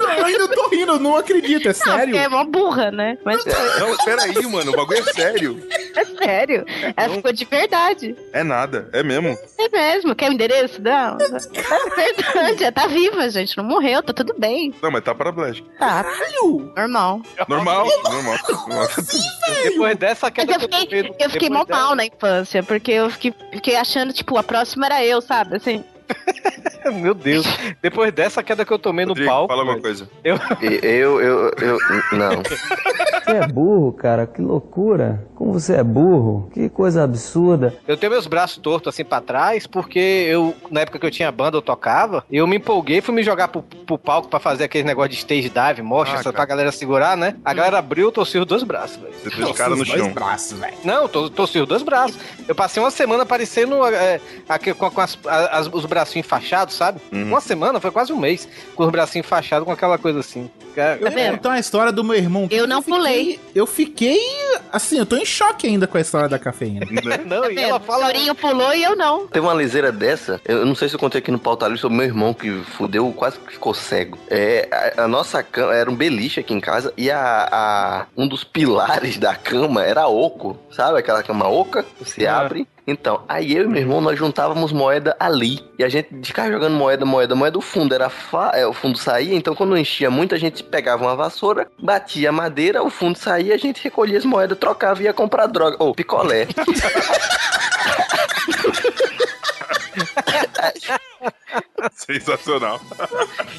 Não, eu ainda tô rindo, eu não acredito, é Não, sério? é uma burra, né? Mas Não, peraí, mano, o bagulho é sério. é sério. Ela ficou de verdade. É nada, é mesmo. É mesmo. Quer o endereço? Não. É verdade. Ela tá viva, gente. Não morreu, tá tudo bem. Não, mas tá paraplégico. Tá. Normal. Normal, normal. normal. Depois dessa queda eu que eu fiquei, tomei, eu fiquei mó depois mal na infância, porque eu fiquei, fiquei achando, tipo, a próxima era eu, sabe? Assim. Meu Deus. Depois dessa queda que eu tomei no Rodrigo, palco. fala uma coisa. Eu, Eu, eu, eu. Não. Você é burro, cara, que loucura. Como você é burro, que coisa absurda. eu tenho meus braços tortos assim pra trás, porque eu, na época que eu tinha banda, eu tocava, eu me empolguei, fui me jogar pro, pro palco pra fazer aquele negócio de stage dive, mostra, Ah, cara. pra galera segurar, né? A galera abriu, eu torci os dois braços, velho. Você cara no Os dois chão. braços, velho. Não, torci os dois braços. Eu passei uma semana parecendo é, aqui, com, com as- as- os bracinhos enfaixados, sabe? Uhum. Uma semana, foi quase um mês, com os bracinhos enfaixados, com aquela coisa assim. Cara, Eu contar uma história do meu irmão. Eu não fiquei- pulei. Eu fiquei, assim, eu tô em choque ainda com a história da cafeína. Não, Tá e ela fala. Torinho pulou e eu não. Teve uma liseira dessa, eu não sei se eu contei aqui no pauta livre sobre meu irmão que fudeu, quase que ficou cego. É, a, a nossa cama era um beliche aqui em casa e a, a- um dos pilares da cama era oco, sabe? Aquela cama oca, você Ah. abre. Então, aí eu e meu irmão, nós juntávamos moeda ali. E a gente ficava jogando moeda, moeda, moeda. O fundo era fa... é, o fundo saía, então quando enchia muito, a gente pegava uma vassoura, batia a madeira, o fundo saía, a gente recolhia as moedas, trocava e ia comprar droga. Ou picolé. Sensacional.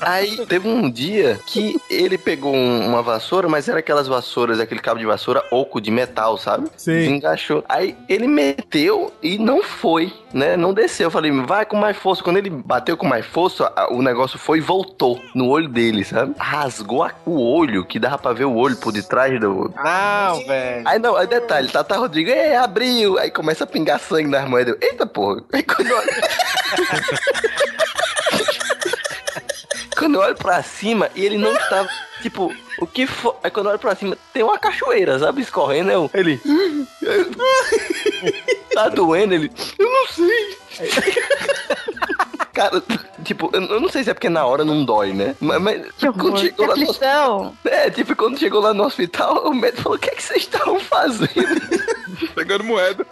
Aí teve um dia que ele pegou um- uma vassoura, mas era aquelas vassouras, aquele cabo de vassoura oco de metal, sabe? Sim. Engaixou. Aí ele meteu e não foi, né? Não desceu. Eu falei, vai com mais força. Quando ele bateu com mais força, a- o negócio foi e voltou no olho dele, sabe? Rasgou a- o olho, que dava pra ver o olho por detrás do. Não, velho. Aí não, aí detalhe, Tata Rodrigo, ei, abriu. Aí começa a pingar sangue nas moedas. Eu, Eita porra. Aí quando eu olho... quando eu olho pra cima, ele não tava. Tipo, o que foi. Aí quando eu olho pra cima, tem uma cachoeira, sabe? Escorrendo. Eu, ele. tá doendo? Ele. Eu não sei. Cara, tipo, eu não sei se é porque na hora não dói, né? Mas, mas quando Que chegou lá no é, tipo, quando chegou lá no hospital, o médico falou: o que, é que vocês estavam fazendo? Pegando moeda.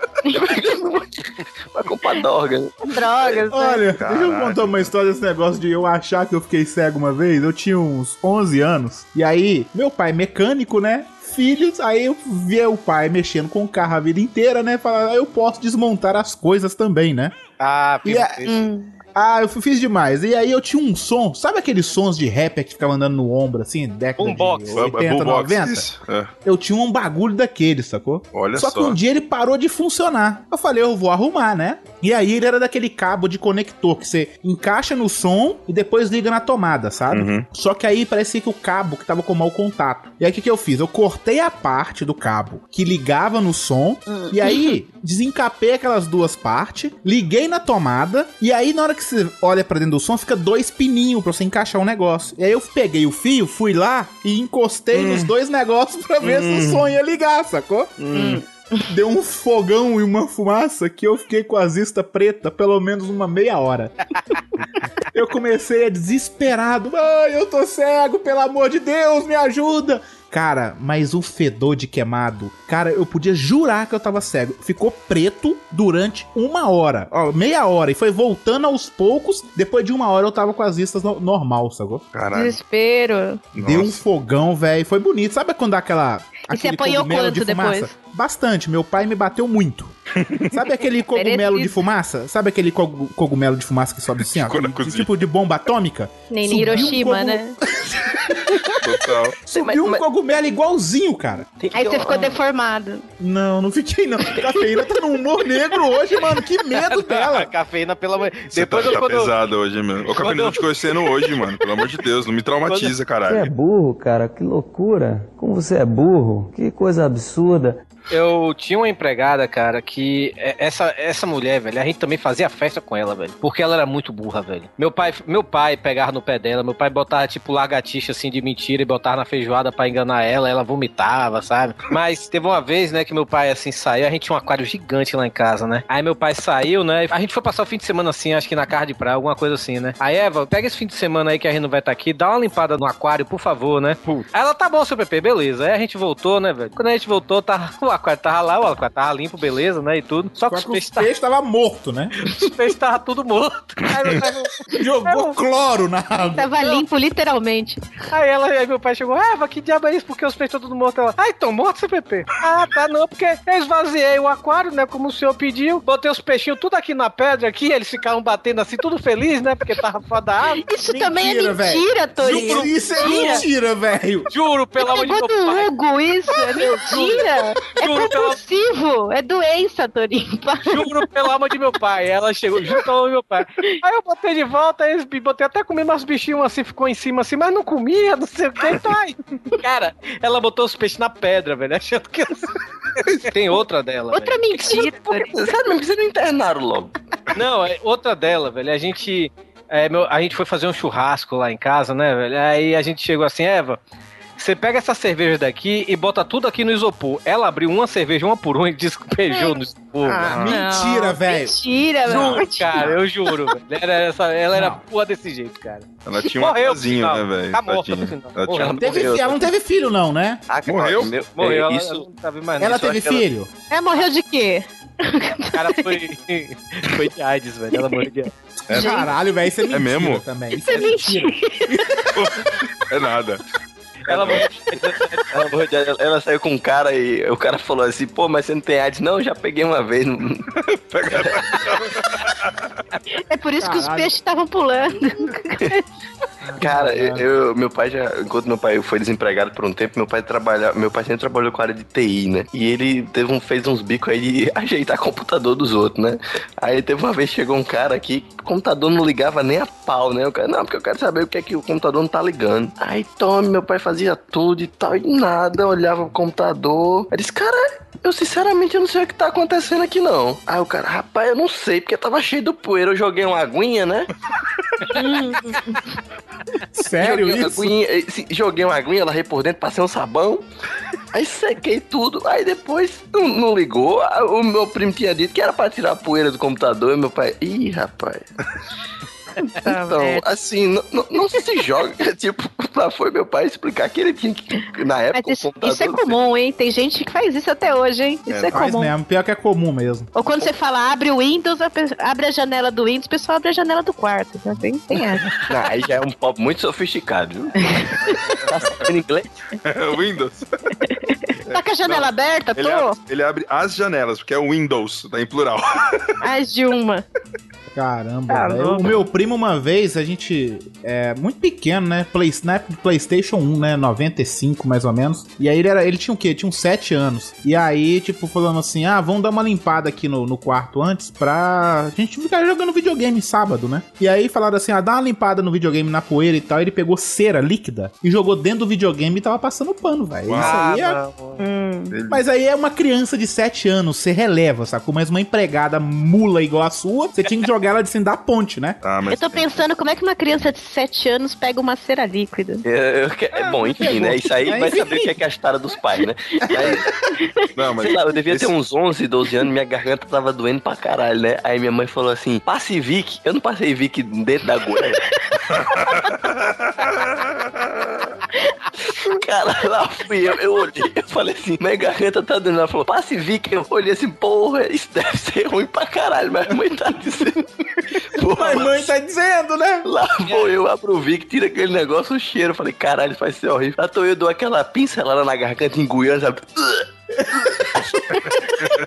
Vai comprar droga. né? Drogas. né? Olha, deixa eu contar uma história desse negócio de eu achar que eu fiquei cego uma vez. Eu tinha uns 11 anos. E aí, meu pai mecânico, né? Filhos, aí eu via o pai mexendo com o carro a vida inteira, né? Falar, "Ah, eu posso desmontar as coisas também, né? Ah, E a- Hum. Ah, eu fiz demais. E aí eu tinha um som, sabe aqueles sons de rapper que ficava andando no ombro, assim, década Boombox. de É, 80, é boombox, 90? isso. É. Eu tinha um bagulho daquele, sacou? Olha Só só. que um dia ele parou de funcionar. Eu falei, eu vou arrumar, né? E aí ele era daquele cabo de conector que você encaixa no som e depois liga na tomada, sabe? Uhum. Só que aí parecia que o cabo que tava com mau contato. E aí o que, que eu fiz? Eu cortei a parte do cabo que ligava no som e aí desencapei aquelas duas partes, liguei na tomada e aí na hora que você olha pra dentro do som fica dois pininhos pra você encaixar um negócio. E aí eu peguei o fio, fui lá e encostei nos dois negócios pra ver se o som ia ligar, sacou? Deu um fogão e uma fumaça que eu fiquei com a vista preta pelo menos uma meia hora. Eu comecei a desesperado. Ai, eu tô cego, pelo amor de Deus, me ajuda. Cara, mas o fedor de queimado, cara, eu podia jurar que eu tava cego. Ficou preto durante uma hora, ó, meia hora, e foi voltando aos poucos. Depois de uma hora eu tava com as vistas no- normal, sacou? Caralho. Desespero. Deu um Nossa. fogão, velho. Foi bonito. Sabe quando dá aquela. E você apanhou de quanto fumaça? depois? Bastante. Meu pai me bateu muito. Sabe aquele cogumelo de fumaça? Sabe aquele cogu- cogumelo de fumaça que sobe assim, ó? Tipo de bomba atômica? Nem Subiu um Hiroshima, cogu- né? Total. Subiu um mas- cogumelo igualzinho, cara. Aí você ficou deformado. Não, não fiquei não. Cafeína tá num humor negro hoje, mano. Que medo dela. Cafeína pela manhã. Você Depois tá, eu tá quando pesado hoje, mano. Ô, Quando Capelino, eu eu- te conhecendo hoje, mano. Pelo amor de Deus, não me traumatiza, Você é caralho. burro, cara, que loucura. Como você é burro, que coisa absurda. Eu tinha uma empregada, cara, que é- essa, essa mulher, velho, a gente também fazia festa com ela, velho. Porque ela era muito burra, velho. Meu pai, meu pai pegava no pé dela, meu pai botava tipo largatixa assim de mentira e botava na feijoada pra enganar ela, ela vomitava, sabe? Mas teve uma vez, né, que meu pai assim saiu, a gente tinha um aquário gigante lá em casa, né? Aí meu pai saiu, né? A gente foi passar o fim de semana assim, acho que na casa de praia, alguma coisa assim, né? Aí Eva, pega esse fim de semana aí que a gente não vai estar aqui, dá uma limpada no aquário, por favor, né? Aí ela tá bom, seu Pepe, beleza. Aí a gente voltou, né, velho? Quando a gente voltou, tava, o aquário tava lá, o aquário tava limpo, beleza, né? E tudo. Só que os que o peixes peixe tava morto, né? os peixes estavam tudo morto. Aí, pai- Jogou cloro na água. Tava limpo, literalmente. aí ela, aí meu pai chegou, Eva, que diabo é isso? Porque os peixes estão tudo mortos. Ela, ai, tão mortos, CPP? Ah, tá, não, porque eu esvaziei o aquário, né, como o senhor pediu, botei os peixinhos tudo aqui na pedra, aqui, eles ficaram batendo assim, tudo feliz, né, porque tava fora da água. Isso também é Mentira, mentira, Torinho. Isso é mentira, velho. Juro, pelo amor de meu do. Hugo isso, é mentira. É Juro pela- compulsivo, é doença, Torinho. Para. Juro pelo amor de meu pai. Ela chegou, juro pelo amor de meu pai. Aí eu botei de volta, aí eles- botei até comer meus bichinhos assim, ficou em cima assim, mas não comia, não sei o que. Então, aí, cara, ela botou os peixes na pedra, velho, achando que. Tem outra dela. Outra velho. mentira, vocês não internaram logo. Não, é outra dela, velho. A gente. é, meu- a gente foi fazer um churrasco lá em casa, né, velho? Aí a gente chegou assim, Eva. Você pega essa cerveja daqui e bota tudo aqui no isopor. Ela abriu uma cerveja, uma por uma, e despejou no isopor. Ah, mentira, velho. Mentira, velho. cara, eu juro. velho. Ela era, essa, ela era porra desse jeito, cara. Ela tinha um Morreu, não. né, velho? Tá morta Tadinha. no final. Ela tinha Morreu. um- Teve, Morreu. ela não teve filho, não, né? Ah, Morreu? meu- Morreu, é, ela, isso, ela não mais Ela teve que ela- filho? É, morreu de quê? O cara foi, foi de AIDS, velho. Ela morreu de AIDS. É, Caralho, velho, isso é mentira mesmo? também. Isso Isso é mentira. é nada. Ela Ela, ela- ela saiu com um cara e o cara falou assim, pô, mas você não tem AIDS? Não, já peguei uma vez. É por isso que os Caralho. peixes estavam pulando. Cara, eu, eu- meu pai já, enquanto meu pai foi desempregado por um tempo, meu pai trabalha, meu pai sempre trabalhou com a área de TI, né? E ele teve um, fez uns bicos aí de ajeitar computador dos outros, né? Aí teve uma vez chegou um cara aqui, o computador não ligava nem a pau, né? O cara, não, porque eu quero saber o que é que o computador não tá ligando. Aí tome, meu pai fazia tudo e tal, e nada, olhava o computador. Aí disse, cara, eu sinceramente eu não sei o que tá acontecendo aqui não. Aí o cara, rapaz, eu não sei, porque tava cheio de poeira, eu joguei uma aguinha, né? Sério joguei uma isso? aguinha, eh, joguei uma aguinha, ela por dentro, passei um sabão. Aí sequei tudo. Aí depois não, não ligou. Ah, O meu primo tinha dito que era pra tirar a poeira do computador. E meu pai, ih, rapaz. Então, assim, não, não, não se joga. Tipo, lá foi meu pai explicar que ele tinha que, na época, isso, isso é comum, hein? Tem gente que faz isso até hoje, hein? Isso é, Faz comum. mesmo, pior que é comum mesmo. Ou quando você fala abre o Windows, abre a janela do Windows, o pessoal abre a janela do quarto. Né? Tem, tem essa. Não, aí já é um pop muito sofisticado, viu? tá sabendo inglês? Windows. Tá com a janela aberta, Ele tô? abre, ele abre as janelas, porque é o Windows, tá em plural. Mais de uma. Caramba, velho. louco. O meu primo, uma vez, a gente. É muito pequeno, né? Play, na época do PlayStation 1, né? 95 mais ou menos. E aí ele, era, ele tinha o quê? Tinha uns 7 anos. E aí, tipo, falando assim: ah, vamos dar uma limpada aqui no, no quarto antes pra gente ficar jogando videogame sábado, né? E aí falaram assim: ah, dá uma limpada no videogame na poeira e tal. Ele pegou cera líquida e jogou dentro do videogame e tava passando pano, velho. Isso aí é. Hum. Mas aí é uma criança de 7 anos, você releva, sacou? Mas uma empregada mula igual a sua, você tinha que jogar ela de cima da ponte, né? Ah, Eu tô pensando como é que uma criança de 7 anos pega uma cera líquida. É, eu que- é bom, enfim, né? Isso aí vai saber o que é, que é a história dos pais, né? Aí, Não, mas sei lá, eu devia esse- ter uns 11, 12 anos, minha garganta tava doendo pra caralho, né? Aí minha mãe falou assim: passe Vic. Eu não passei Vic dentro da goela. Cara, lá fui eu, eu olhei, eu falei assim, minha garganta tá doendo. Ela falou, passe Vic. Eu olhei assim, porra, isso deve ser ruim pra caralho, mas a mãe tá dizendo. Porra, Mas mãe tá dizendo, né? Lá vou eu, abro o Vic, tira aquele negócio, o cheiro. Eu Falei, caralho, vai ser horrível. Lá tô eu, dou aquela pincelada na garganta, engoiando, sabe?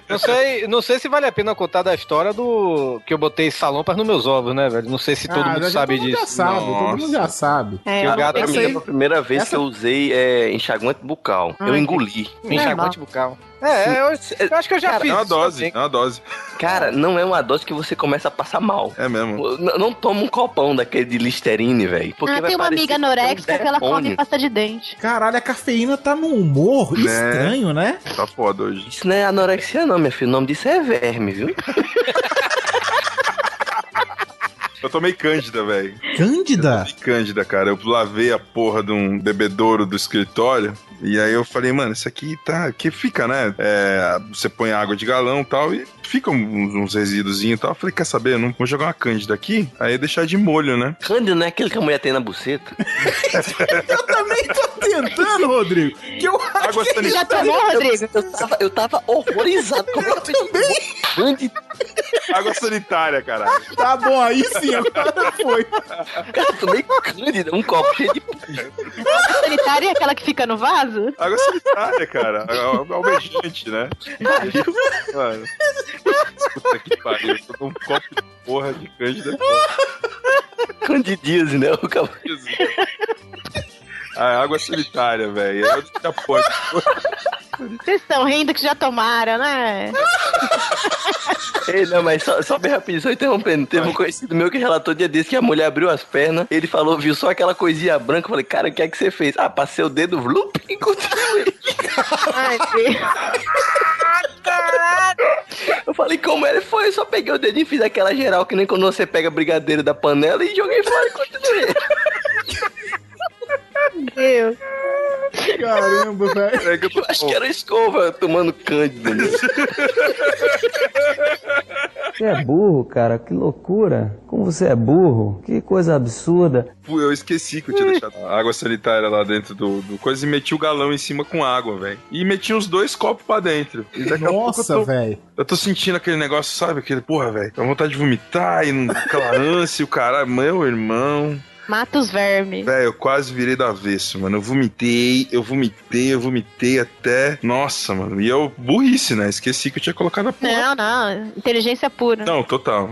Não sei, não sei se vale a pena contar da história do que eu botei salompas nos meus ovos, né, velho? Não sei se todo Ah, mundo já- sabe todo mundo disso. já sabe, todo mundo já sabe. É, o eu- gato eu Essa a primeira vez Essa- que eu usei é, enxaguante bucal. eu Ai, engoli. Enxaguante bucal. É, eu, eu acho que eu já Cara, fiz. É uma dose, é uma dose. Cara, não é uma dose que você começa a passar mal. É mesmo. N- Não toma um copão daquele de Listerine, velho. Porque Ah, vai tem uma amiga que anorexica é um que ela come pasta de dente. Caralho, a cafeína tá num humor Né? estranho, né? Tá foda hoje. Isso não é anorexia, não, minha filha. O nome disso é verme, viu? Eu tomei Cândida, velho. Cândida? Tomei Cândida, cara. Eu lavei a porra de um bebedouro do escritório. E aí eu falei, mano, isso aqui tá. Que fica, né? É, você põe água de galão e tal. E fica uns, uns resíduos e tal. Eu falei, quer saber? Eu não vou jogar uma Cândida aqui. Aí deixar de molho, né? Cândido não é aquele que a mulher tem na buceta? Eu também tô tentando, Rodrigo. Que eu Água Já sanitária. tomou, Rodrigo? Eu tava, eu tava horrorizado. Como é eu Cândido? Água sanitária, caralho. Tá bom, aí sim, agora foi. Cara, eu tomei Cândido. Um copo cheio de A sanitária é aquela que fica no vaso? Água sanitária, cara. Al- Alvejante, né? Mano. Puta que pariu. Eu tô num copo de porra de Cândida. candidíase, né? O cabo- Ah, água sanitária, velho. É outra porra. Vocês estão rindo que já tomaram, né? Ei, não, mas só, só bem rapidinho, só interrompendo. Teve um conhecido meu que relatou dia desse que a mulher abriu as pernas, ele falou, viu só aquela coisinha branca. Eu falei, cara, o que é que você fez? Ah, passei o dedo, vlup, e continuei. Ai, Deus. Falei, como ele foi? Eu só peguei o dedinho, fiz aquela geral, que nem quando você pega brigadeiro da panela e joguei fora e continuei. Deus. Caramba, velho. É eu acho que era escova tomando cândida. Você é burro, cara, que loucura. Como você é burro, que coisa absurda. Pô, Eu esqueci que eu tinha deixado a água sanitária lá dentro do, do coisa e meti o galão em cima com água, velho. E meti uns dois copos pra dentro. E a Nossa, velho. eu tô sentindo aquele negócio, sabe? Aquele, porra, velho, dá vontade de vomitar e não- aquela ânsia, o caralho. Meu irmão. Mata os vermes. Velho, eu quase virei do avesso, mano. Eu vomitei, eu vomitei, eu vomitei até. Nossa, mano. E eu, burrice, né? Esqueci que eu tinha colocado a porra. Não, não. Inteligência pura. Não, total.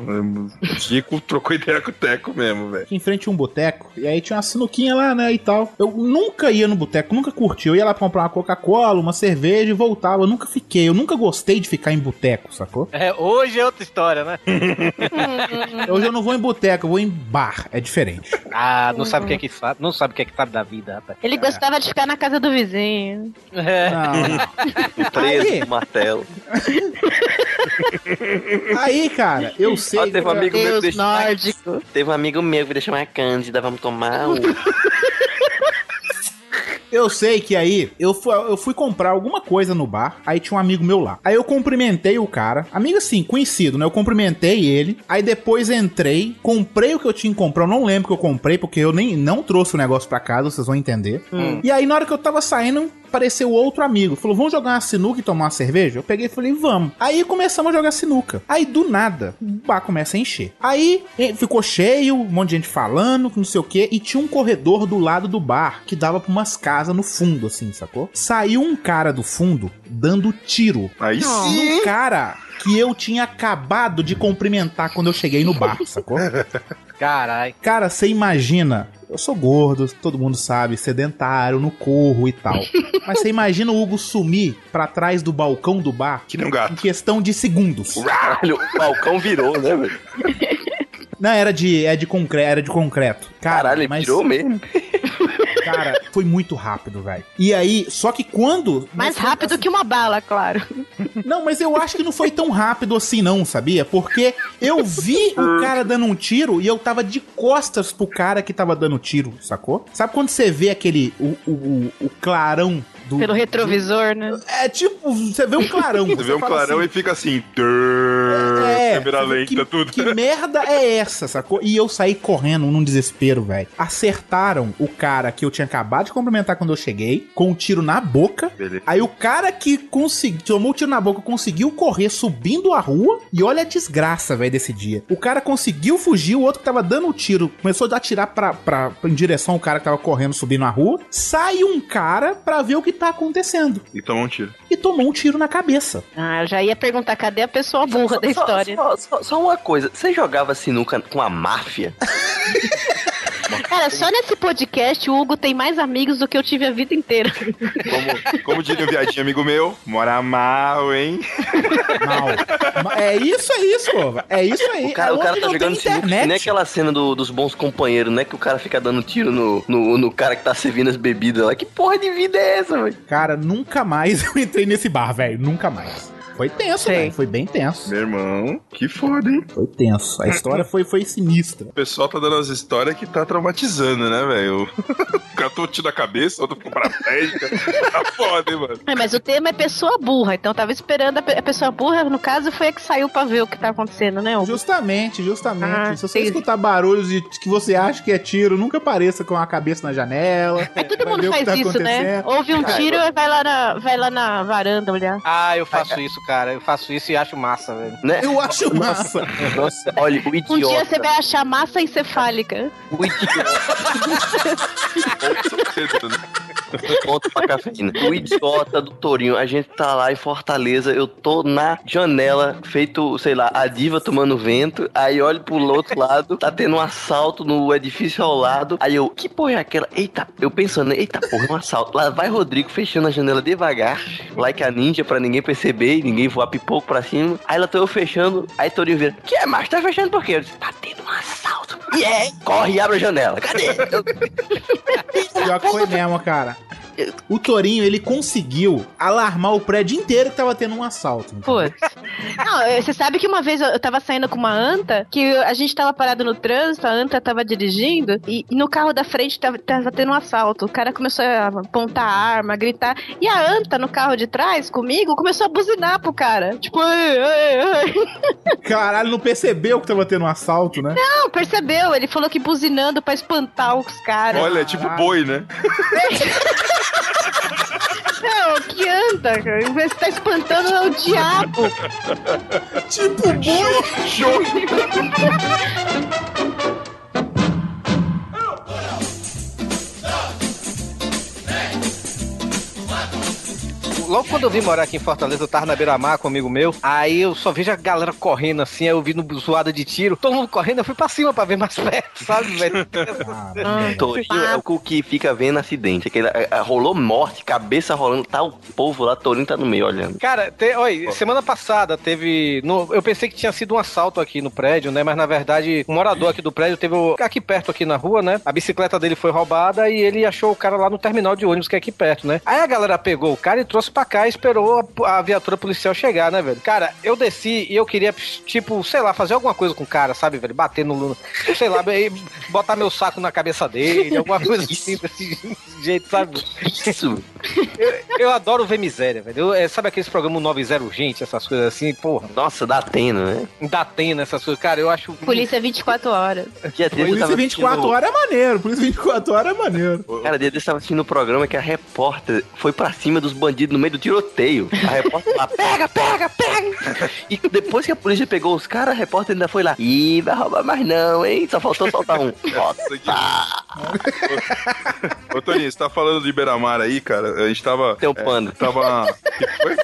O Chico trocou ideia com o Teco mesmo, velho. Em frente a um boteco, e aí tinha uma sinuquinha lá, né, e tal. Eu nunca ia no boteco, nunca curti. Eu ia lá pra comprar uma Coca-Cola, uma cerveja e voltava. Eu nunca fiquei, eu nunca gostei de ficar em boteco, sacou? É, hoje é outra história, né? Hoje eu não vou em boteco, eu vou em bar, é diferente. Ah, não sabe o que é que sabe, não sabe o que é que sabe da vida, rapaz. Ele gostava de ficar na casa do vizinho. É. Não, não. Preso Aí. com martelo. Aí, cara, eu sei. Ó, teve um amigo meu que deixou. nórdico. Teve um amigo meu que deixou uma cândida, vamos tomar um. Eu sei que aí eu fui, eu fui comprar alguma coisa no bar, aí tinha um amigo meu lá. Aí eu cumprimentei o cara, amigo assim, conhecido, né? Eu cumprimentei ele, aí depois entrei, comprei o que eu tinha que comprar, eu não lembro o que eu comprei, porque eu nem não trouxe o negócio pra casa, vocês vão entender. Hum. E aí na hora que eu tava saindo, apareceu outro amigo. Falou, vamos jogar uma sinuca e tomar uma cerveja? Eu peguei e falei, vamos. Aí começamos a jogar sinuca. Aí do nada, o bar começa a encher. Aí ficou cheio, um monte de gente falando, não sei o que, e tinha um corredor do lado do bar que dava pra umas casas no fundo, assim, sacou? Saiu um cara do fundo dando tiro. Aí sim. No cara que eu tinha acabado de cumprimentar quando eu cheguei no bar, sacou? Carai. Cara, você imagina. Eu sou gordo, todo mundo sabe, sedentário, no corro e tal. Mas você imagina o Hugo sumir pra trás do balcão do bar Que nem um gato. em questão de segundos. Caralho, o balcão virou, né, velho? Não, era de, é de, concre era de concreto. Cara, Caralho, ele mas, virou mesmo. Cara, foi muito rápido, velho. E aí, só que quando. Mais rápido que uma bala, claro. Não, mas eu acho que não foi tão rápido assim, não, sabia? Porque eu vi o cara dando um tiro e eu tava de costas pro cara que tava dando tiro, sacou? Sabe quando você vê aquele. o, o, o- o clarão do. Pelo retrovisor, né? É tipo, você vê um clarão. Você vê um clarão assim, e fica assim. "Drrr", É, câmera você lenta, que, tudo. Que merda é essa, sacou? E eu saí correndo num desespero, velho. Acertaram o cara que eu tinha acabado de cumprimentar quando eu cheguei, com um tiro na boca. Beleza. Aí o cara que conseguiu, tomou o tiro na boca, conseguiu correr subindo a rua. E olha a desgraça, velho, desse dia. O cara conseguiu fugir, o outro que tava dando o tiro começou a atirar pra, pra, em direção ao cara que tava correndo, subindo a rua. Sai um cara pra ver o que tá acontecendo. E tomou um tiro. E tomou um tiro na cabeça. Ah, eu já ia perguntar cadê a pessoa burra da Só- história. Só, só- só uma coisa, você jogava sinuca com a máfia? Cara, só nesse podcast o Hugo tem mais amigos do que eu tive a vida inteira. Como, como diria um viadinho amigo meu, mora mal, hein? Mal. Ma- é isso, é isso, pô. É isso aí. O cara, é o cara tá jogando sinuca, que nem aquela cena do- dos bons companheiros, né? Que o cara fica dando tiro no, no, no cara que tá servindo as bebidas lá. Que porra de vida é essa, velho? Cara, nunca mais eu entrei nesse bar, velho. Nunca mais. Foi tenso, Sei. velho. Foi bem tenso. Meu irmão, que foda, hein? Foi tenso. A história foi, foi sinistra. O pessoal tá dando as histórias que tá traumatizando, né, velho? O cara tomou tiro na cabeça, outro ficou paraplégica. Tá foda, hein, mano? É, mas o tema é pessoa burra, então eu tava esperando a, pe- a pessoa burra, no caso, foi a que saiu pra ver o que tá acontecendo, né, Hugo? Justamente, justamente. Ah, Se você entendi. escutar barulhos de que você acha que é tiro, nunca apareça com a cabeça na janela. Mas todo mundo faz tá isso, né? Ouve um tiro e vai lá, na, vai lá na varanda olhar. Ah, eu faço isso, cara. Eu faço isso e acho massa, velho. Né? Eu acho massa. Nossa, olha, o Um dia idiota. você vai achar massa encefálica. O idiota. Ponto pra cafeína. O idiota do Torinho, a gente tá lá em Fortaleza, eu tô na janela, feito, sei lá, a diva tomando vento, aí olho pro outro lado, tá tendo um assalto no edifício ao lado, aí eu, que porra é aquela? Eita, eu pensando, eita porra, é um assalto. Lá vai Rodrigo fechando a janela devagar, like a ninja, pra ninguém perceber e ninguém voar pipoco pra cima. Aí lá tô eu fechando, aí Torinho vira, que é, macho, tá fechando por quê? Eu disse, tá tendo um assalto. E é, corre e abre a janela. Cadê? Pior que foi mesmo, cara. O Torinho, ele conseguiu alarmar o prédio inteiro que tava tendo um assalto. Pô. Não, você sabe que uma vez eu tava saindo com uma anta, que a gente tava parado no trânsito, a anta tava dirigindo, e, e no carro da frente tava, tava tendo um assalto. O cara começou a apontar a arma, gritar. E a anta no carro de trás, comigo, começou a buzinar pro cara. Tipo, ei, ei, ei. Caralho, não percebeu que tava tendo um assalto, né? Não, percebeu? Ele falou que buzinando pra espantar os caras. Olha, é tipo boi, né? Não, que anta, cara. Você tá espantando é o diabo. tipo boi. Show! Logo quando eu vim morar aqui em Fortaleza, eu tava na beira-mar com um amigo meu. Aí eu só vejo a galera correndo assim, aí eu vi no zoada de tiro. Todo mundo correndo, eu fui pra cima pra ver mais perto, sabe, velho? Torinho é o que fica vendo acidente. Aquele, é, é, rolou morte, cabeça rolando, tá o povo lá, Torinho tá no meio olhando. Cara, te, oi, semana passada teve. no- eu pensei que tinha sido um assalto aqui no prédio, né? Mas na verdade, um morador aqui do prédio teve. o- aqui perto, aqui na rua, né? A bicicleta dele foi roubada e ele achou o cara lá no terminal de ônibus que é aqui perto, né? Aí a galera pegou o cara e trouxe pra pra cá e esperou a, a viatura policial chegar, né, velho? Cara, eu desci e eu queria, tipo, sei lá, fazer alguma coisa com o cara, sabe, velho? Bater no. Sei lá, botar meu saco na cabeça dele, alguma coisa assim, desse jeito, sabe? Isso. Eu, eu adoro ver miséria, velho. Eu- é, sabe aqueles programas 90 Urgente, essas coisas assim, porra? Nossa, dá tendo, né? Dá tendo essas coisas. Cara, eu acho. Polícia 24 horas. Dia Polícia tava 24 assistindo- horas é maneiro. Polícia 24 horas é maneiro. Cara, dia desse eu tava assistindo um programa que a repórter foi pra cima dos bandidos no meio do tiroteio. A repórter lá, pega, pega, pega! E depois que a polícia pegou os caras, a repórter ainda foi lá. Ih, vai roubar mais não, hein? Só faltou soltar um. Nossa, Ô, Toninho, você tá falando de Beramar aí, cara? A gente tava. Tem um pano. tava. que foi?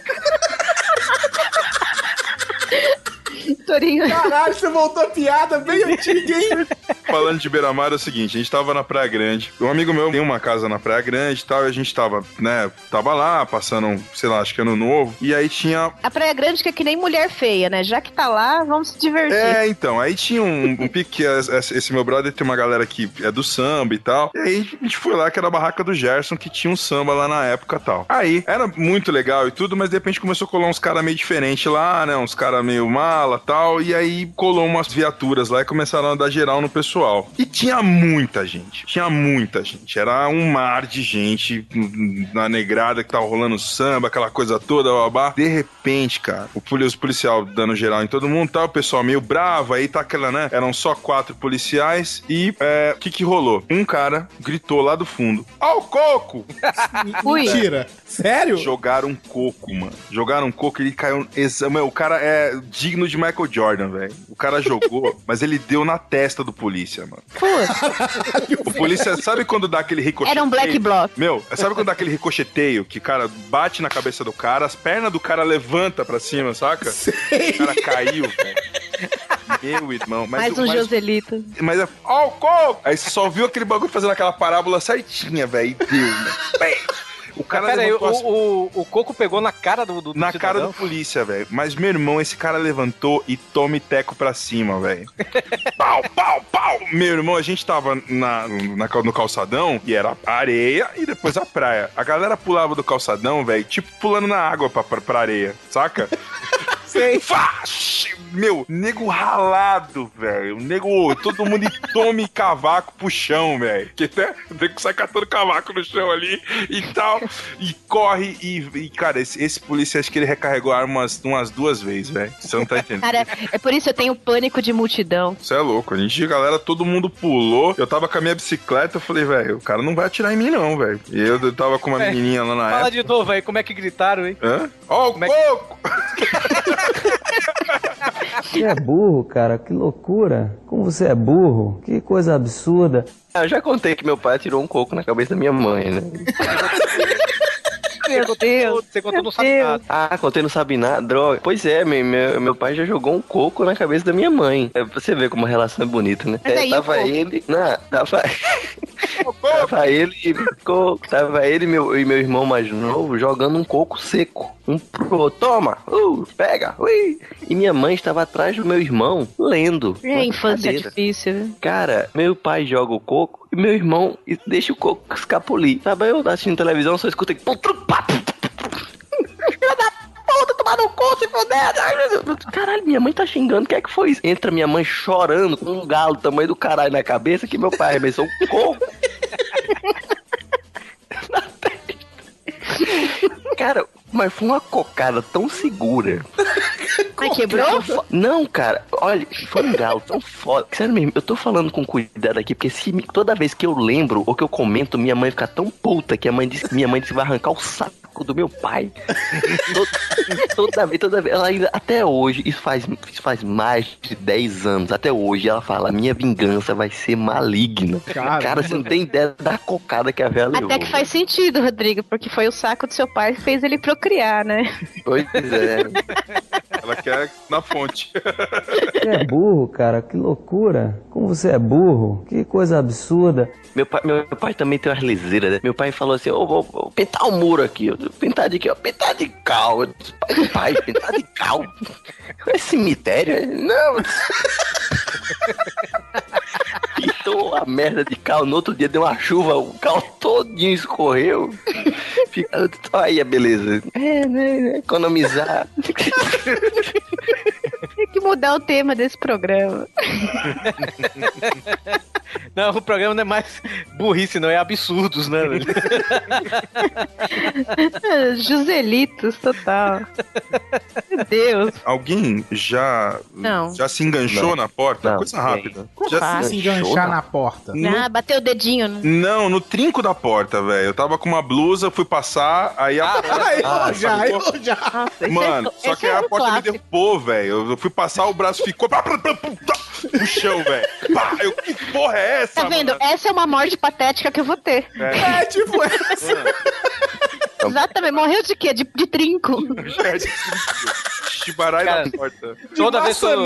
Torinho. Caralho, você voltou a piada bem antiga, hein? Falando de Beira-Mar é o seguinte, a gente tava na Praia Grande. Um amigo meu tem uma casa na Praia Grande e tal, e a gente tava, né, tava lá, passando, sei lá, acho que ano novo. E aí tinha A Praia Grande que é que nem mulher feia, né? Já que tá lá, vamos se divertir. É, então, aí tinha um, um pique, esse esse meu brother tem uma galera que é do samba e tal. E aí a gente foi lá, que era a barraca do Gerson, que tinha um samba lá na época e tal. Aí, era muito legal e tudo, mas de repente começou a colar uns caras meio diferentes lá, né? Uns caras meio mala e tal. E aí colou umas viaturas lá e começaram a dar geral no pessoal. E tinha muita gente. Tinha muita gente. Era um mar de gente na negrada que tava rolando samba, aquela coisa toda, babá. De repente, cara, o policial dando geral em todo mundo, tá? O pessoal meio bravo, aí tá aquela, né? Eram só quatro policiais e é, o que que rolou? Um cara gritou lá do fundo: Ó o coco! Ui. Mentira. Sério? Jogaram um coco, mano. Jogaram um coco e ele caiu. Meu, o cara é digno de Michael Jordan, velho. O cara jogou, mas ele deu na testa do polícia, mano. O polícia, sabe quando dá aquele ricocheteio? Era um black bloc. Meu, sabe quando dá aquele ricocheteio que o cara bate na cabeça do cara, as pernas do cara levanta pra cima, saca? O cara caiu, velho. Meu irmão, mas Mais um mais- Joselito. mas é. Ó, o coco! Aí você só viu aquele bagulho fazendo aquela parábola certinha, velho. E deu, né? O cara aí, o, levantou as- o, o Coco pegou na cara do, do na do cara do polícia, velho. Mas, meu irmão, esse cara levantou e tome teco pra cima, velho. pau, pau, pau! Meu irmão, a gente tava na, na- no calçadão e era areia e depois a praia. A galera pulava do calçadão, velho, tipo pulando na água pra, pra, pra areia, saca? Sei. Meu, nego ralado, velho. Nego, todo mundo e tome cavaco pro chão, velho. Que né? O nego sai catando cavaco no chão ali e tal. E corre e, e, cara, esse, esse polícia acho que ele recarregou a arma umas, umas duas vezes, velho. Você não tá entendendo. Cara, é por isso que eu tenho pânico de multidão. Você é louco. A gente, galera, todo mundo pulou. Eu tava com a minha bicicleta, eu falei, velho, o cara não vai atirar em mim, não, velho. E eu, eu tava com uma É. menininha lá na Fala época. de novo aí, como é que gritaram, hein? Hã? Ó, o Como é que- coco! Você é burro, cara, que loucura. Como você é burro, que coisa absurda. Ah, Eu já contei que meu pai atirou um coco na cabeça da minha mãe, né? Meu Deus. Você contou, não Meu sabe Deus. nada. Ah, contei não sabe nada, droga. Pois é, meu, meu, meu pai já jogou um coco na cabeça da minha mãe. É, pra você ver como a relação é bonita, né? Mas É, aí o tava ele. Não, tava. tava ele e coco. Tava ele meu, e meu irmão mais novo jogando um coco seco. Um pro outro. Toma! Uh, pega! Ui! E minha mãe estava atrás do meu irmão, lendo. É, infância cadeira. difícil, viu? Cara, meu pai joga o coco e meu irmão deixa o coco escapulir. Sabe, eu assistindo televisão, só. Filha da puta, tomar no cu, se fuder. Deus. Caralho, minha mãe tá xingando, o que é que foi isso? Entra minha mãe chorando com um galo tamanho do caralho na cabeça que meu pai arremessou um testa. Cara, mas foi uma cocada tão segura. Ai, quebrou? Não, cara, olha, foi um galo tão foda. Sério mesmo, eu tô falando com cuidado aqui, porque se toda vez que eu lembro ou que eu comento, minha mãe fica tão puta que a mãe disse, minha mãe disse que vai arrancar o saco do meu pai. toda, toda vez, toda vez, ela ainda, até hoje, isso faz, isso faz mais de 10 anos, até hoje, ela fala, minha vingança vai ser maligna. Caramba. Cara, você não tem ideia da cocada que a velha levou. Até que faz sentido, Rodrigo, porque foi o saco do seu pai que fez ele procriar, né? Pois é. Ela quer na fonte. Você é burro, cara, que loucura. Como você é burro, que coisa absurda. Meu pai, meu pai também tem umas liseiras, né? Meu pai falou assim: Ô, vou, vou pintar o muro aqui. Eu, pintar de quê? ó? Pintar de cal. Eu disse, pai, pai, pintar de cal. É cemitério? Não. Pintou a merda de cal. No outro dia deu uma chuva, o cal todinho escorreu. Fica, aí a beleza. É, né? Economizar. Tem que mudar o tema desse programa. Não, o programa não é mais burrice, não, é absurdos, né, velho? Joselitos, total. Meu Deus. Alguém já, Não. já se enganchou Não. na porta? Não, Coisa rápida. Já faz? Se enganchou, não? Na porta. Ah, bateu o dedinho. né? Não, no trinco da porta, velho. Eu tava com uma blusa, fui passar, aí a Ah, eu já, sabe eu já. Nossa, esse Mano, é, só que é a porta me derrubou, velho. Eu fui passar, o braço ficou no chão, velho. Eu, que porra é essa, Tá vendo? mano? Essa é uma morte patética que eu vou ter. É, tipo essa. Exatamente. Morreu de quê? De, de trinco. É, de- Chibarai Cara, na porta. Toda vez que eu.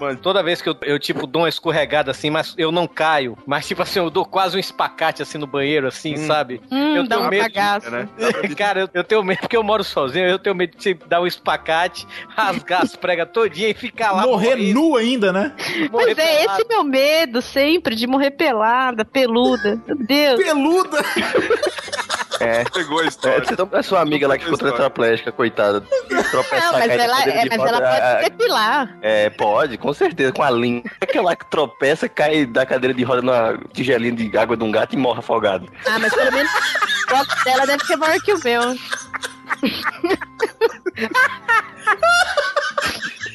Mano, toda vez que eu, eu, tipo, dou uma escorregada assim, mas eu não caio. Mas, tipo assim, eu dou quase um espacate assim no banheiro, assim, sabe? Hum, eu dá tenho um medo de- cagaço. né? Cara, eu, eu tenho medo, porque eu moro sozinho, eu tenho medo de tipo, dar um espacate, rasgar as pregas todinha e ficar lá. Morrer morrendo, nu ainda, né? morrer Mas é pelado. esse meu medo sempre, de morrer pelada, peluda. Meu Deus. Peluda. É. Pegou a É, história. você tá a sua amiga lá que ficou tetraplégica, coitada. Tropeçar, Não, mas cair na ela, é, mas ela pode a- se depilar. É, pode, com certeza, com a linha. Aquela que tropeça, cai da cadeira de roda numa tigelinha de água de um gato e morre afogado. Ah, mas pelo menos o copo dela deve ser maior que o meu.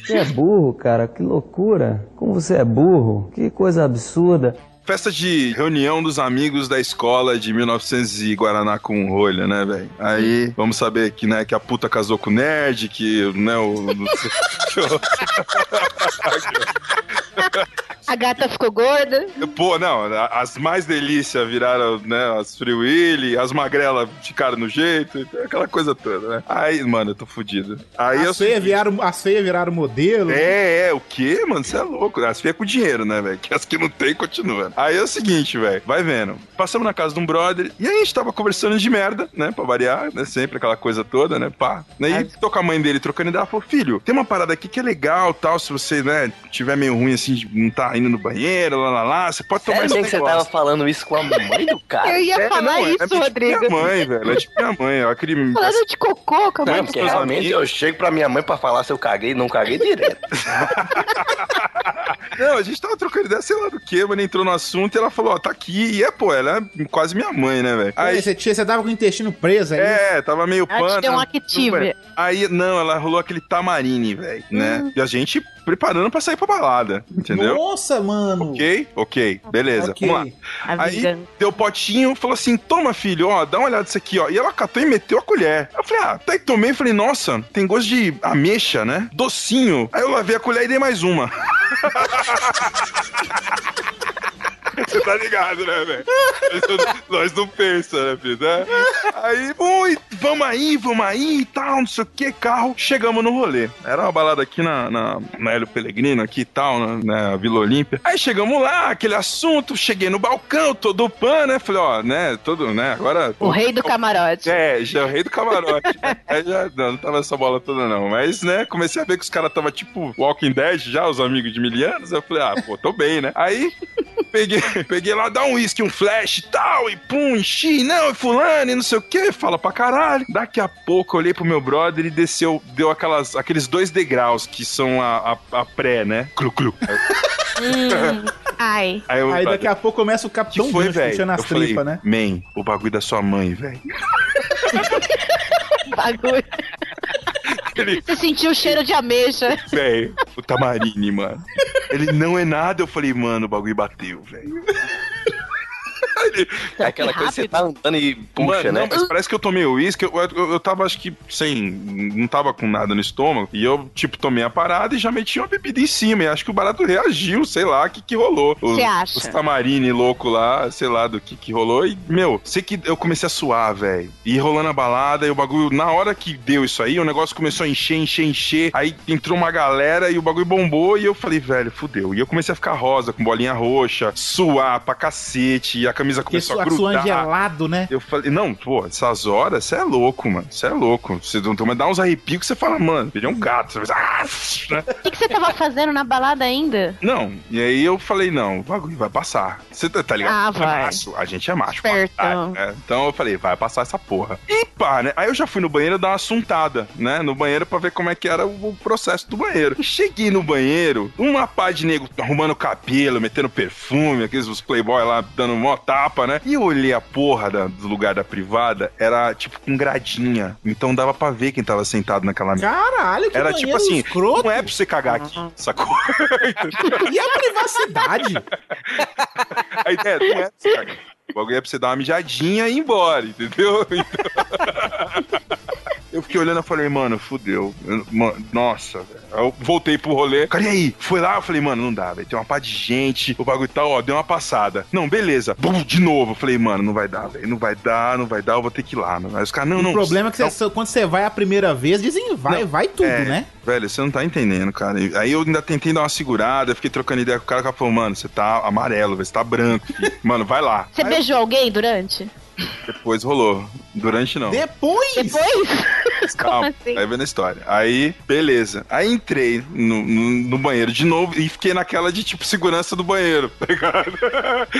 Você é burro, cara, que loucura. Como você é burro, que coisa absurda. Festa de reunião dos amigos da escola de 1900 e Guaraná com rolha, né, velho? Aí, vamos saber que, né, que a puta casou com o nerd, que, né, o... A gata ficou gorda. Pô, não, as mais delícias viraram, né, as Free Willy, as magrelas ficaram no jeito, aquela coisa toda, né? Aí, mano, eu tô fudido. Aí eu As feias viraram, as feias viraram modelo. É, é, o quê, mano? Você é louco. As feias com dinheiro, né, velho? Que as que não tem, continua. Aí é o seguinte, velho. Vai vendo. Passamos na casa de um brother e aí a gente tava conversando de merda, né? Pra variar, né? Sempre aquela coisa toda, né? Pá. Aí tô com a mãe dele trocando ideia. Ela falou, filho, tem uma parada aqui que é legal, tal. Se você, né, tiver meio ruim assim, de não tá indo no banheiro, lá, lá, lá, você pode tomar Sério esse que você negócio. tava falando isso com a mãe do cara? Eu ia É, falar não, é- isso, é tipo Rodrigo. minha mãe, velho. É tipo minha mãe. Ela queria... Falando de cocô, como Não, é porque que é? realmente eu chego pra minha mãe pra falar se eu caguei, não caguei direto. Não, a gente tava trocando ideia, sei lá do que, mas entrou no assunto e ela falou, ó, tá aqui. E é, pô, ela é quase minha mãe, né, velho? Aí você, tinha, você tava com o intestino preso aí. é, tava meio Ela te pano. deu um Activia. Aí, não, ela rolou aquele tamarine, velho, né? Hum. E a gente preparando pra sair pra balada, entendeu? Nossa, mano. Ok? Ok, beleza. Ok. Vamos lá. A Aí vingança. deu potinho, falou assim: toma, filho, ó, dá uma olhada nisso aqui, ó. E ela catou e meteu a colher. Eu falei, ah, tá aí tomei. Falei, nossa, tem gosto de ameixa, né? Docinho. Aí eu lavei a colher e dei mais uma. Você tá ligado, né, velho? Nós não pensa, né, filho? Né? Aí, ui, vamos aí, vamos aí e tal, não sei o que, carro. Chegamos no rolê. Era uma balada aqui na, na, na Hélio Pellegrino, aqui e tal, na, na Vila Olímpia. Aí chegamos lá, aquele assunto, cheguei no balcão, todo pan, né? Falei, ó, né, todo, né, agora... O rei do camarote. É, já é o rei do camarote. Aí já, não, não tava essa bola toda, não. Mas, né, comecei a ver que os caras tava tipo Walking Dead já, os amigos de mil anos. Eu falei, ah, pô, tô bem, né? Aí peguei, peguei lá, dá um uísque, um flash e tal, e pum, enchi, não, e fulano, e não sei o que, fala pra caralho. Daqui a pouco eu olhei pro meu brother e desceu, deu aquelas, aqueles dois degraus que são a, a, a pré, né? Clu, clu. Hum, ai. Aí, eu, Aí daqui a pouco começa o que Capitão foi, Gancho velho? puxando as tripas, né? man, o bagulho da sua mãe, velho. Bagulho. Ele, Você sentiu o cheiro de ameixa. Véi, o Tamarine, mano. Ele não é nada. Eu falei, mano, o bagulho bateu, velho. É aquela coisa que você tá andando e puxa, Mano, né? Não, mas parece que eu tomei o uísque, eu, eu, eu tava, acho que, sem. Não tava com nada no estômago. E eu, tipo, tomei a parada e já meti uma bebida em cima. E acho que o barato reagiu, sei lá, o que que rolou. Os, Você acha? Os tamarine louco lá, sei lá do que que rolou. E, meu, sei que eu comecei a suar, velho. E rolando a balada, e o bagulho, na hora que deu isso aí, o negócio começou a encher, encher, encher. Aí entrou uma galera e o bagulho bombou. E eu falei, velho, fudeu. E eu comecei a ficar rosa, com bolinha roxa, suar pra cacete, e a camisa começou a sua, sua grudar. gelado, né? Eu falei, não, pô, essas horas, você é louco, mano. Você é louco. Você não dá uns arrepios que você fala, mano, ele é um gato. Você ah, né? O que, que você tava fazendo na balada ainda? Não, e aí eu falei, não, o bagulho vai passar. Você tá, tá ligado? Ah, É vai. macho, a gente é macho. Papai, né? Então eu falei, vai passar essa porra. E pá, né? Aí eu já fui no banheiro dar uma assuntada, né? No banheiro pra ver como é que era o, o processo do banheiro. Cheguei no banheiro, uma pá de nego arrumando cabelo, metendo perfume, aqueles os playboy lá dando mó tapa, né? E eu olhei a porra da- do lugar da privada, era tipo com gradinha. Então dava pra ver quem tava sentado naquela mesa. Caralho, que Era tipo assim, escroto. não é pra você cagar aqui, sacou? E a privacidade? A ideia não é pra você cagar. O bagulho é pra você dar uma mijadinha e ir embora, entendeu? Então- Eu fiquei olhando e falei, mano, fudeu. Eu- mano, nossa, velho. Aí Eu voltei pro rolê. Cara, e aí? Foi lá, eu falei, mano, não dá, velho. Tem uma pá de gente, o bagulho tá, ó, deu uma passada. Não, beleza. Bum, de novo. Eu falei, mano, não vai dar, velho. Não vai dar, não vai dar, eu vou ter que ir lá. Mano. Aí os caras, não, não. o problema é que não, você- quando você vai a primeira vez, dizem vai, vai tudo, é, né? Velho, você não tá entendendo, cara. Aí eu ainda tentei dar uma segurada, fiquei trocando ideia com o cara, o cara falou, mano, você tá amarelo, velho, você tá branco. filho. Mano, vai lá. Você Aí beijou alguém durante? Depois rolou. Durante não. Depois? Depois? Calma, assim? aí vendo a história. Aí, beleza. Aí entrei no, no, no banheiro de novo e fiquei naquela de tipo segurança do banheiro, tá ligado?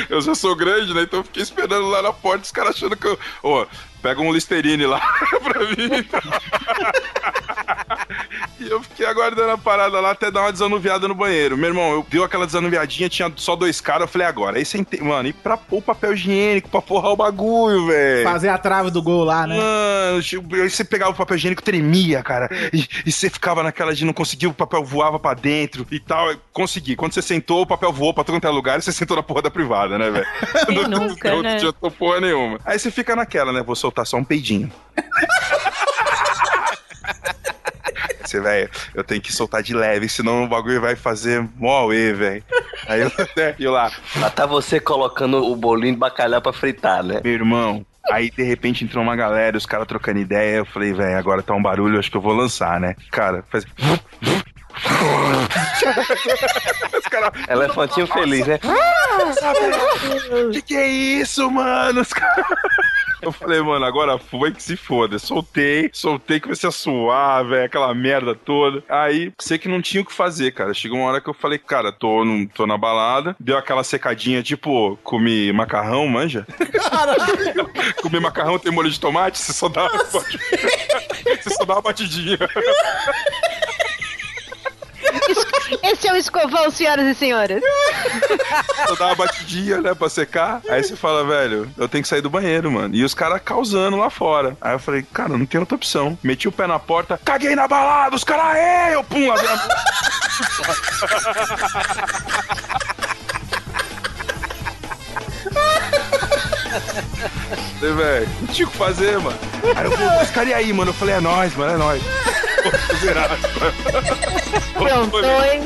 Eu já sou grande, né? Então eu fiquei esperando lá na porta, os caras achando que eu. Ô, pega um Listerine lá pra mim. E eu fiquei aguardando a parada lá até dar uma desanuviada no banheiro. Meu irmão, eu deu aquela desanuviadinha, tinha só dois caras. Eu falei, agora. Aí sentei, mano, e pra pôr o papel higiênico, pra forrar o bagulho, velho. Fazer a trave do gol lá, né? Mano, aí você pegava o papel higiênico, tremia, cara. E, e você ficava naquela de não conseguir, o papel voava pra dentro e tal. Consegui. Quando você sentou, o papel voou pra todo quanto é lugar e você sentou na porra da privada, né, velho? Quem nunca, não né? adiantou porra nenhuma. Aí você fica naquela, né? Vou soltar só um peidinho. Você, velho, eu tenho que soltar de leve, senão o bagulho vai fazer mó auê, velho. Aí eu até, e lá, Lá tá você colocando o bolinho de bacalhau pra fritar, né? meu irmão. Aí de repente entrou uma galera, os caras trocando ideia. Eu falei, velho, agora tá um barulho, acho que eu vou lançar, né? Cara, faz. Os cara, Elefantinho feliz, né? que que é isso, mano? Os cara... Eu falei, mano, agora foi que se foda. Soltei, soltei, comecei a suar, velho, aquela merda toda. Aí, sei que não tinha o que fazer, cara. Chegou uma hora que eu falei, cara, tô, no, tô na balada. Deu aquela secadinha, tipo, comi macarrão, manja? comi macarrão, tem molho de tomate, você só dá uma, você só dá uma batidinha. Esse é o escovão, senhoras e senhores. Só dá uma batidinha, né, pra secar. Aí você fala, velho, eu tenho que sair do banheiro, mano. E os caras causando lá fora. Aí eu falei, cara, não tem outra opção. Meti o pé na porta, caguei na balada, os caras, é, eu pum, abri a mão. Falei, velho, não tinha o que fazer, mano. Aí eu falei, os caras e aí, mano? Eu falei, é nóis, mano, é nóis. Pô, zerado. Pronto, hein?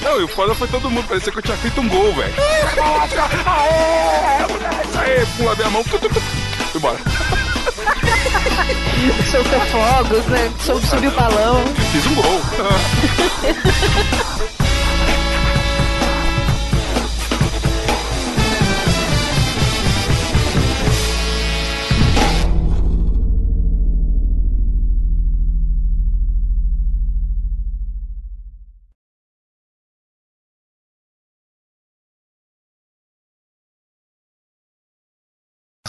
Não, e o foda foi todo mundo, parecia que eu tinha feito um gol, velho. Aê, moleque, Aê, pum, lavei a mão, embora. Soltou fogos, né? Subiu o balão. Fiz um gol.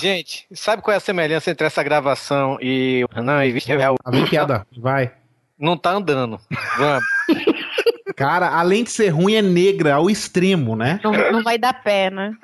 Gente, sabe qual é a semelhança entre essa gravação e. Não, e. A vem piada, vai. Não tá andando. Vamos. Cara, além de ser ruim, é negra ao extremo, né? Não, não vai dar pé, né?